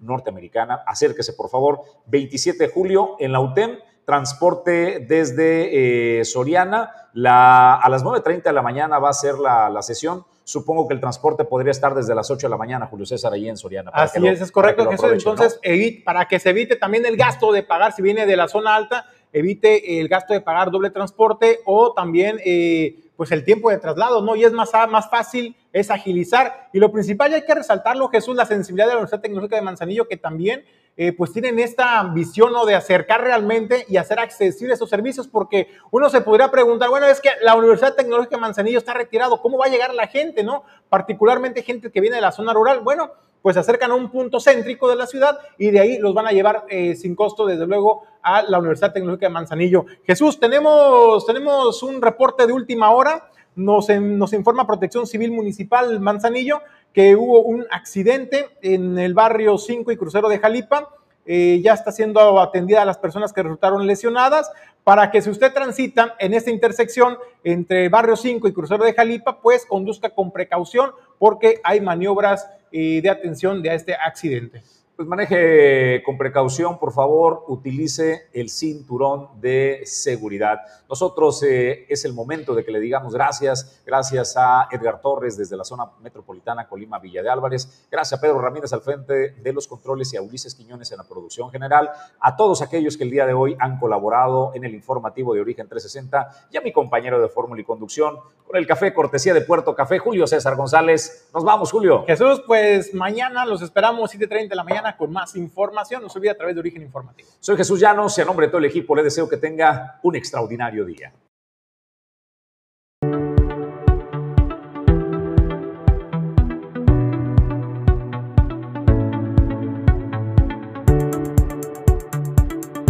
norteamericana, acérquese por favor. 27 de julio en la UTEM transporte desde eh, Soriana. La, a las 9.30 de la mañana va a ser la, la, sesión. Supongo que el transporte podría estar desde las 8 de la mañana, Julio César, ahí en Soriana. Así es, es correcto. entonces, para que se evite también el gasto de pagar, si viene de la zona alta, evite el gasto de pagar doble transporte o también eh, pues el tiempo de traslado, ¿no? Y es más, más fácil, es agilizar. Y lo principal, y hay que resaltarlo, Jesús, la sensibilidad de la Universidad Tecnológica de Manzanillo, que también eh, pues tienen esta visión ¿no? de acercar realmente y hacer accesibles esos servicios, porque uno se podría preguntar, bueno, es que la Universidad Tecnológica de Manzanillo está retirado, ¿cómo va a llegar la gente, no? Particularmente gente que viene de la zona rural. Bueno, pues se acercan a un punto céntrico de la ciudad y de ahí los van a llevar eh, sin costo, desde luego, a la Universidad Tecnológica de Manzanillo. Jesús, tenemos, tenemos un reporte de última hora. Nos, nos informa Protección Civil Municipal Manzanillo que hubo un accidente en el barrio 5 y crucero de Jalipa. Eh, ya está siendo atendida a las personas que resultaron lesionadas para que si usted transita en esta intersección entre barrio 5 y crucero de Jalipa, pues conduzca con precaución porque hay maniobras eh, de atención de este accidente pues maneje con precaución, por favor, utilice el cinturón de seguridad. Nosotros eh, es el momento de que le digamos gracias, gracias a Edgar Torres desde la zona metropolitana Colima Villa de Álvarez, gracias a Pedro Ramírez al frente de los controles y a Ulises Quiñones en la producción general, a todos aquellos que el día de hoy han colaborado en el informativo de Origen 360 y a mi compañero de fórmula y conducción con el café cortesía de Puerto Café, Julio César González. Nos vamos, Julio. Jesús, pues mañana los esperamos 7.30 de la con más información. No se olvide a través de Origen Informativo. Soy Jesús Llanos y a nombre de todo el equipo le deseo que tenga un extraordinario día.